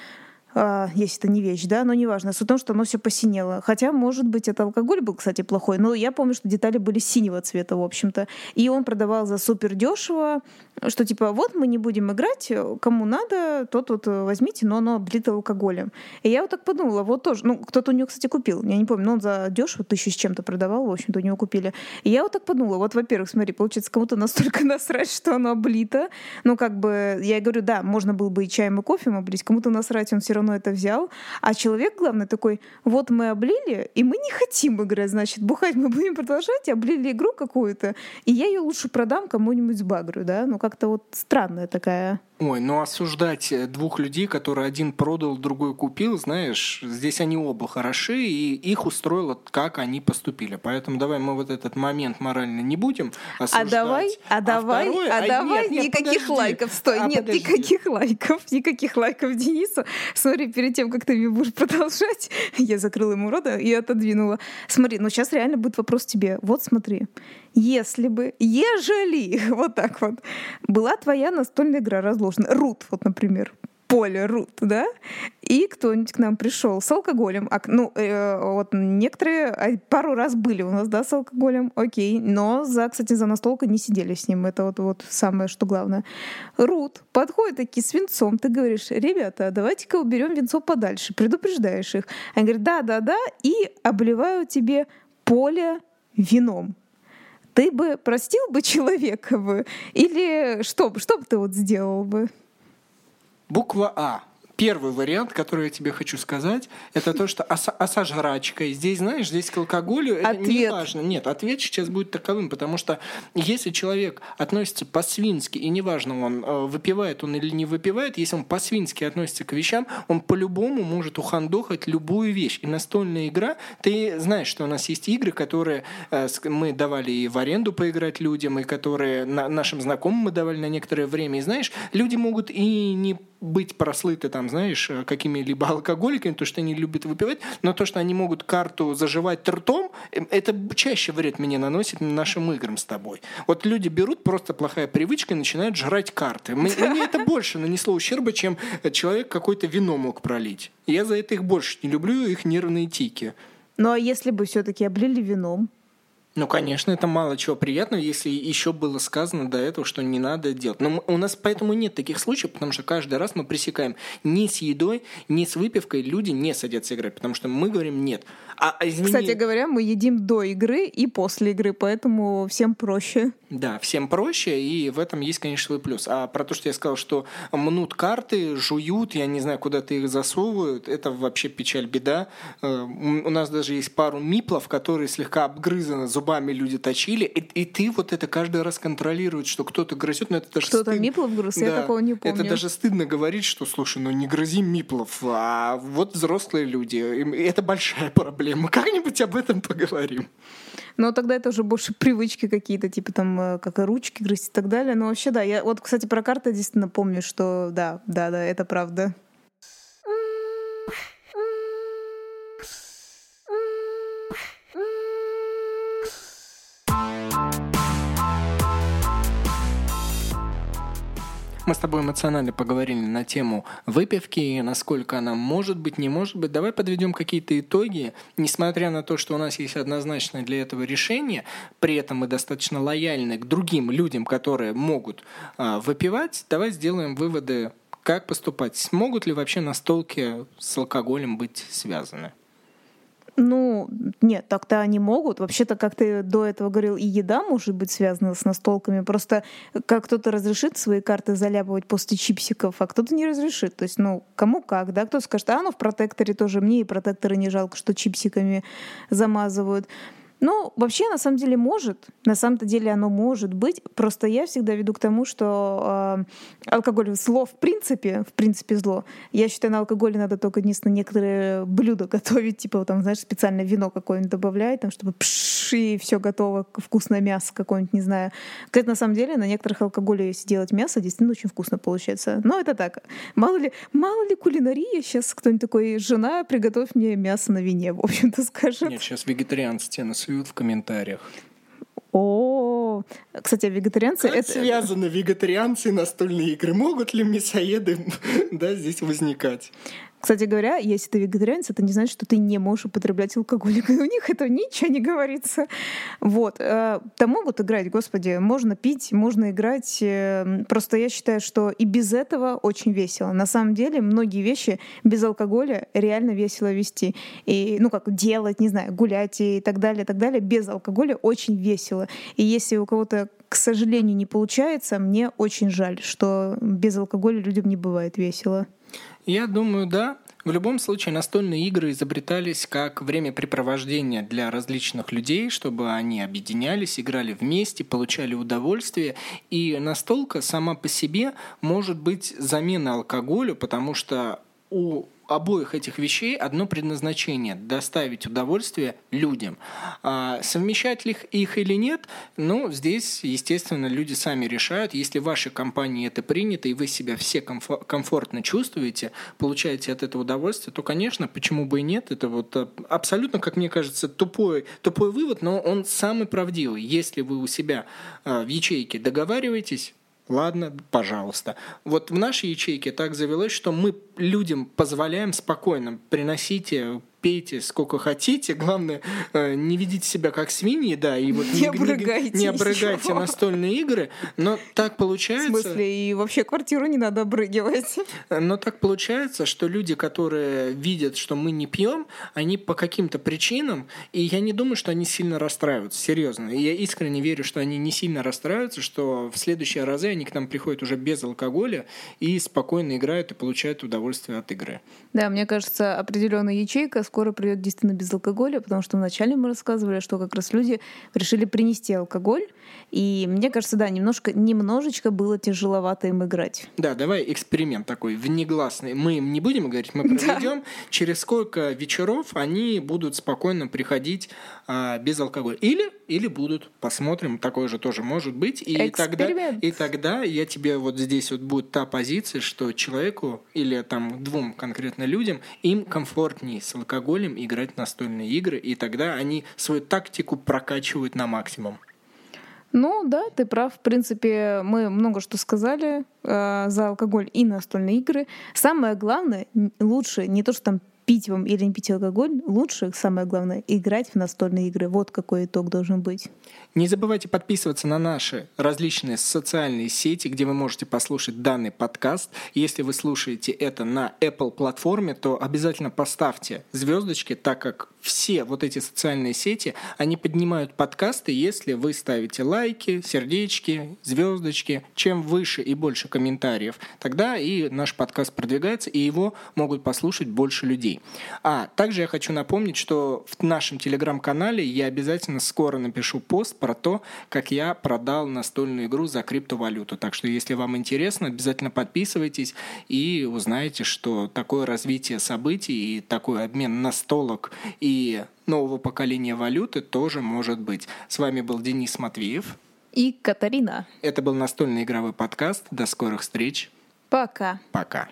если это не вещь, да, но неважно. Суть в том, что оно все посинело. Хотя, может быть, это алкоголь был, кстати, плохой, но я помню, что детали были синего цвета, в общем-то. И он продавал за супер дешево, что типа, вот мы не будем играть, кому надо, тот вот возьмите, но оно облито алкоголем. И я вот так подумала, вот тоже, ну, кто-то у него, кстати, купил, я не помню, но он за дешево тысячу с чем-то продавал, в общем-то, у него купили. И я вот так подумала, вот, во-первых, смотри, получается, кому-то настолько [LAUGHS] насрать, что оно облито, ну, как бы, я говорю, да, можно было бы и чаем, и кофе облить, кому-то насрать, он все равно равно это взял. А человек, главное, такой, вот мы облили, и мы не хотим играть, значит, бухать мы будем продолжать, облили игру какую-то, и я ее лучше продам кому-нибудь с багрю, да? Ну, как-то вот странная такая Ой, ну осуждать э, двух людей, которые один продал, другой купил, знаешь, здесь они оба хороши, и их устроило, как они поступили. Поэтому давай мы вот этот момент морально не будем а осуждать. А давай, а, а давай, второе, а, а давай нет, нет, никаких подожди. лайков. Стой, а, нет, подожди. никаких лайков, никаких лайков Денису. Смотри, перед тем, как ты мне будешь [LAUGHS] продолжать, я закрыла ему рота и отодвинула. Смотри, ну сейчас реально будет вопрос тебе. Вот смотри, если бы, ежели, [LAUGHS] вот так вот, была твоя настольная игра разложена. Рут, вот, например, поле рут, да, и кто-нибудь к нам пришел с алкоголем. А, ну, э, вот некоторые а, пару раз были у нас, да, с алкоголем, окей, но за, кстати, за настолкой не сидели с ним, это вот, вот самое, что главное. Рут подходит таки с венцом, ты говоришь, ребята, давайте-ка уберем венцо подальше, предупреждаешь их. Они говорят, да-да-да, и обливают тебе поле вином ты бы простил бы человека бы? Или что, что бы ты вот сделал бы? Буква А первый вариант, который я тебе хочу сказать, это то, что оса, оса жрачка. Здесь, знаешь, здесь к алкоголю это ответ. не важно. Нет, ответ сейчас будет таковым, потому что если человек относится по-свински, и неважно, он э, выпивает он или не выпивает, если он по-свински относится к вещам, он по-любому может ухандохать любую вещь. И настольная игра, ты знаешь, что у нас есть игры, которые э, мы давали и в аренду поиграть людям, и которые на, нашим знакомым мы давали на некоторое время. И знаешь, люди могут и не быть прослыты там, знаешь, э, какими-либо [LAUGHS] алкоголиками, то, что они любят выпивать, но то, что они могут карту заживать ртом, эм, это чаще вред мне наносит нашим играм с тобой. Вот люди берут просто плохая привычка и начинают жрать карты. Мне, это [LAUGHS] больше нанесло ущерба, чем человек какой-то вино мог пролить. Я за это их больше не люблю, их нервные тики. Ну а если бы все-таки облили вином? Ну, конечно, это мало чего приятного, если еще было сказано до этого, что не надо делать. Но у нас поэтому нет таких случаев, потому что каждый раз мы пресекаем ни с едой, ни с выпивкой люди не садятся играть, потому что мы говорим нет. А, а извини... Кстати говоря, мы едим до игры и после игры, поэтому всем проще. Да, всем проще, и в этом есть, конечно, свой плюс. А про то, что я сказал, что мнут карты, жуют, я не знаю, куда ты их засовывают, это вообще печаль, беда. Э, у нас даже есть пару миплов, которые слегка обгрызаны зубами люди точили, и, и ты вот это каждый раз контролируешь, что кто-то грызет, но это даже Кто-то стыд... миплов грыз, да, я такого не помню. Это даже стыдно говорить, что, слушай, ну не грызи миплов, а вот взрослые люди, это большая проблема. Как-нибудь об этом поговорим. Но тогда это уже больше привычки какие-то, типа там, э, как и ручки грызть и так далее. Но вообще, да, я вот, кстати, про карты действительно помню, что да, да, да, это правда. Мы с тобой эмоционально поговорили на тему выпивки, насколько она может быть, не может быть. Давай подведем какие-то итоги. Несмотря на то, что у нас есть однозначное для этого решение, при этом мы достаточно лояльны к другим людям, которые могут а, выпивать, давай сделаем выводы, как поступать. Смогут ли вообще настолки с алкоголем быть связаны? Ну, нет, так-то они могут. Вообще-то, как ты до этого говорил, и еда может быть связана с настолками. Просто как кто-то разрешит свои карты заляпывать после чипсиков, а кто-то не разрешит. То есть, ну, кому как, да? Кто скажет, а ну в протекторе тоже мне и протекторы не жалко, что чипсиками замазывают. Ну, вообще, на самом деле, может. На самом-то деле оно может быть. Просто я всегда веду к тому, что э, алкоголь зло в принципе, в принципе зло. Я считаю, на алкоголе надо только единственное некоторые блюда [LAUGHS] готовить, типа там, знаешь, специальное вино какое-нибудь добавлять, там, чтобы пш, и все готово, вкусное мясо какое-нибудь, не знаю. Кстати, на самом деле, на некоторых алкоголе, если делать мясо, действительно очень вкусно получается. Но это так. Мало ли, мало ли кулинария сейчас кто-нибудь такой, жена, приготовь мне мясо на вине, в общем-то, скажет. Нет, сейчас вегетарианцы тебя насуют в комментариях. О, кстати, вегетарианцы Как это связаны вегетарианцы и настольные игры? Могут ли мясоеды [LAUGHS] да, здесь возникать? Кстати говоря, если ты вегетарианец, это не значит, что ты не можешь употреблять алкоголь. [LAUGHS] У них это ничего не говорится. Вот. Э, Там могут играть, господи, можно пить, можно играть. Э, Просто я считаю, что и без этого очень весело. На самом деле, многие вещи без алкоголя реально весело вести. И, ну, как делать, не знаю, гулять и так далее, так далее. Без алкоголя очень весело. И если у кого-то к сожалению, не получается. Мне очень жаль, что без алкоголя людям не бывает весело. Я думаю, да. В любом случае, настольные игры изобретались как времяпрепровождение для различных людей, чтобы они объединялись, играли вместе, получали удовольствие. И настолка сама по себе может быть замена алкоголю, потому что у обоих этих вещей одно предназначение – доставить удовольствие людям. А совмещать ли их, или нет, ну, здесь, естественно, люди сами решают. Если в вашей компании это принято, и вы себя все комфор- комфортно чувствуете, получаете от этого удовольствие, то, конечно, почему бы и нет? Это вот а, абсолютно, как мне кажется, тупой, тупой вывод, но он самый правдивый. Если вы у себя а, в ячейке договариваетесь, Ладно, пожалуйста. Вот в нашей ячейке так завелось, что мы людям позволяем спокойно приносите пейте сколько хотите, главное, э, не ведите себя как свиньи, да, и вот Не обрыгайте не обрыгайте настольные игры, но так В получается... смысле, и вообще квартиру не надо обрыгивать. Но так получается, что люди, которые видят, что мы не пьем, они по каким-то причинам, и я не думаю, что они сильно расстраиваются, серьезно. И я искренне верю, что они не сильно расстраиваются, что в следующие разы они к нам приходят уже без алкоголя и спокойно играют и получают удовольствие от игры. Да, мне кажется, определенная ячейка скоро придет действительно без алкоголя, потому что вначале мы рассказывали, что как раз люди решили принести алкоголь, и мне кажется, да, немножко, немножечко было тяжеловато им играть. Да, давай эксперимент такой внегласный. Мы им не будем говорить, мы [LAUGHS] проведем. Через сколько вечеров они будут спокойно приходить а, без алкоголя. Или, или будут. Посмотрим. Такое же тоже может быть. И тогда, Эксперимент. и тогда я тебе вот здесь вот будет та позиция, что человеку или там двум конкретно людям, им комфортнее с алкоголем играть в настольные игры. И тогда они свою тактику прокачивают на максимум. Ну да, ты прав. В принципе, мы много что сказали э, за алкоголь и настольные игры. Самое главное, лучше не то, что там пить вам или не пить алкоголь, лучше, самое главное, играть в настольные игры. Вот какой итог должен быть. Не забывайте подписываться на наши различные социальные сети, где вы можете послушать данный подкаст. Если вы слушаете это на Apple платформе, то обязательно поставьте звездочки, так как все вот эти социальные сети, они поднимают подкасты, если вы ставите лайки, сердечки, звездочки. Чем выше и больше комментариев, тогда и наш подкаст продвигается, и его могут послушать больше людей. А также я хочу напомнить, что в нашем телеграм-канале я обязательно скоро напишу пост про то, как я продал настольную игру за криптовалюту. Так что, если вам интересно, обязательно подписывайтесь и узнаете, что такое развитие событий и такой обмен настолок и нового поколения валюты тоже может быть. С вами был Денис Матвеев. И Катарина. Это был настольный игровой подкаст. До скорых встреч. Пока. Пока.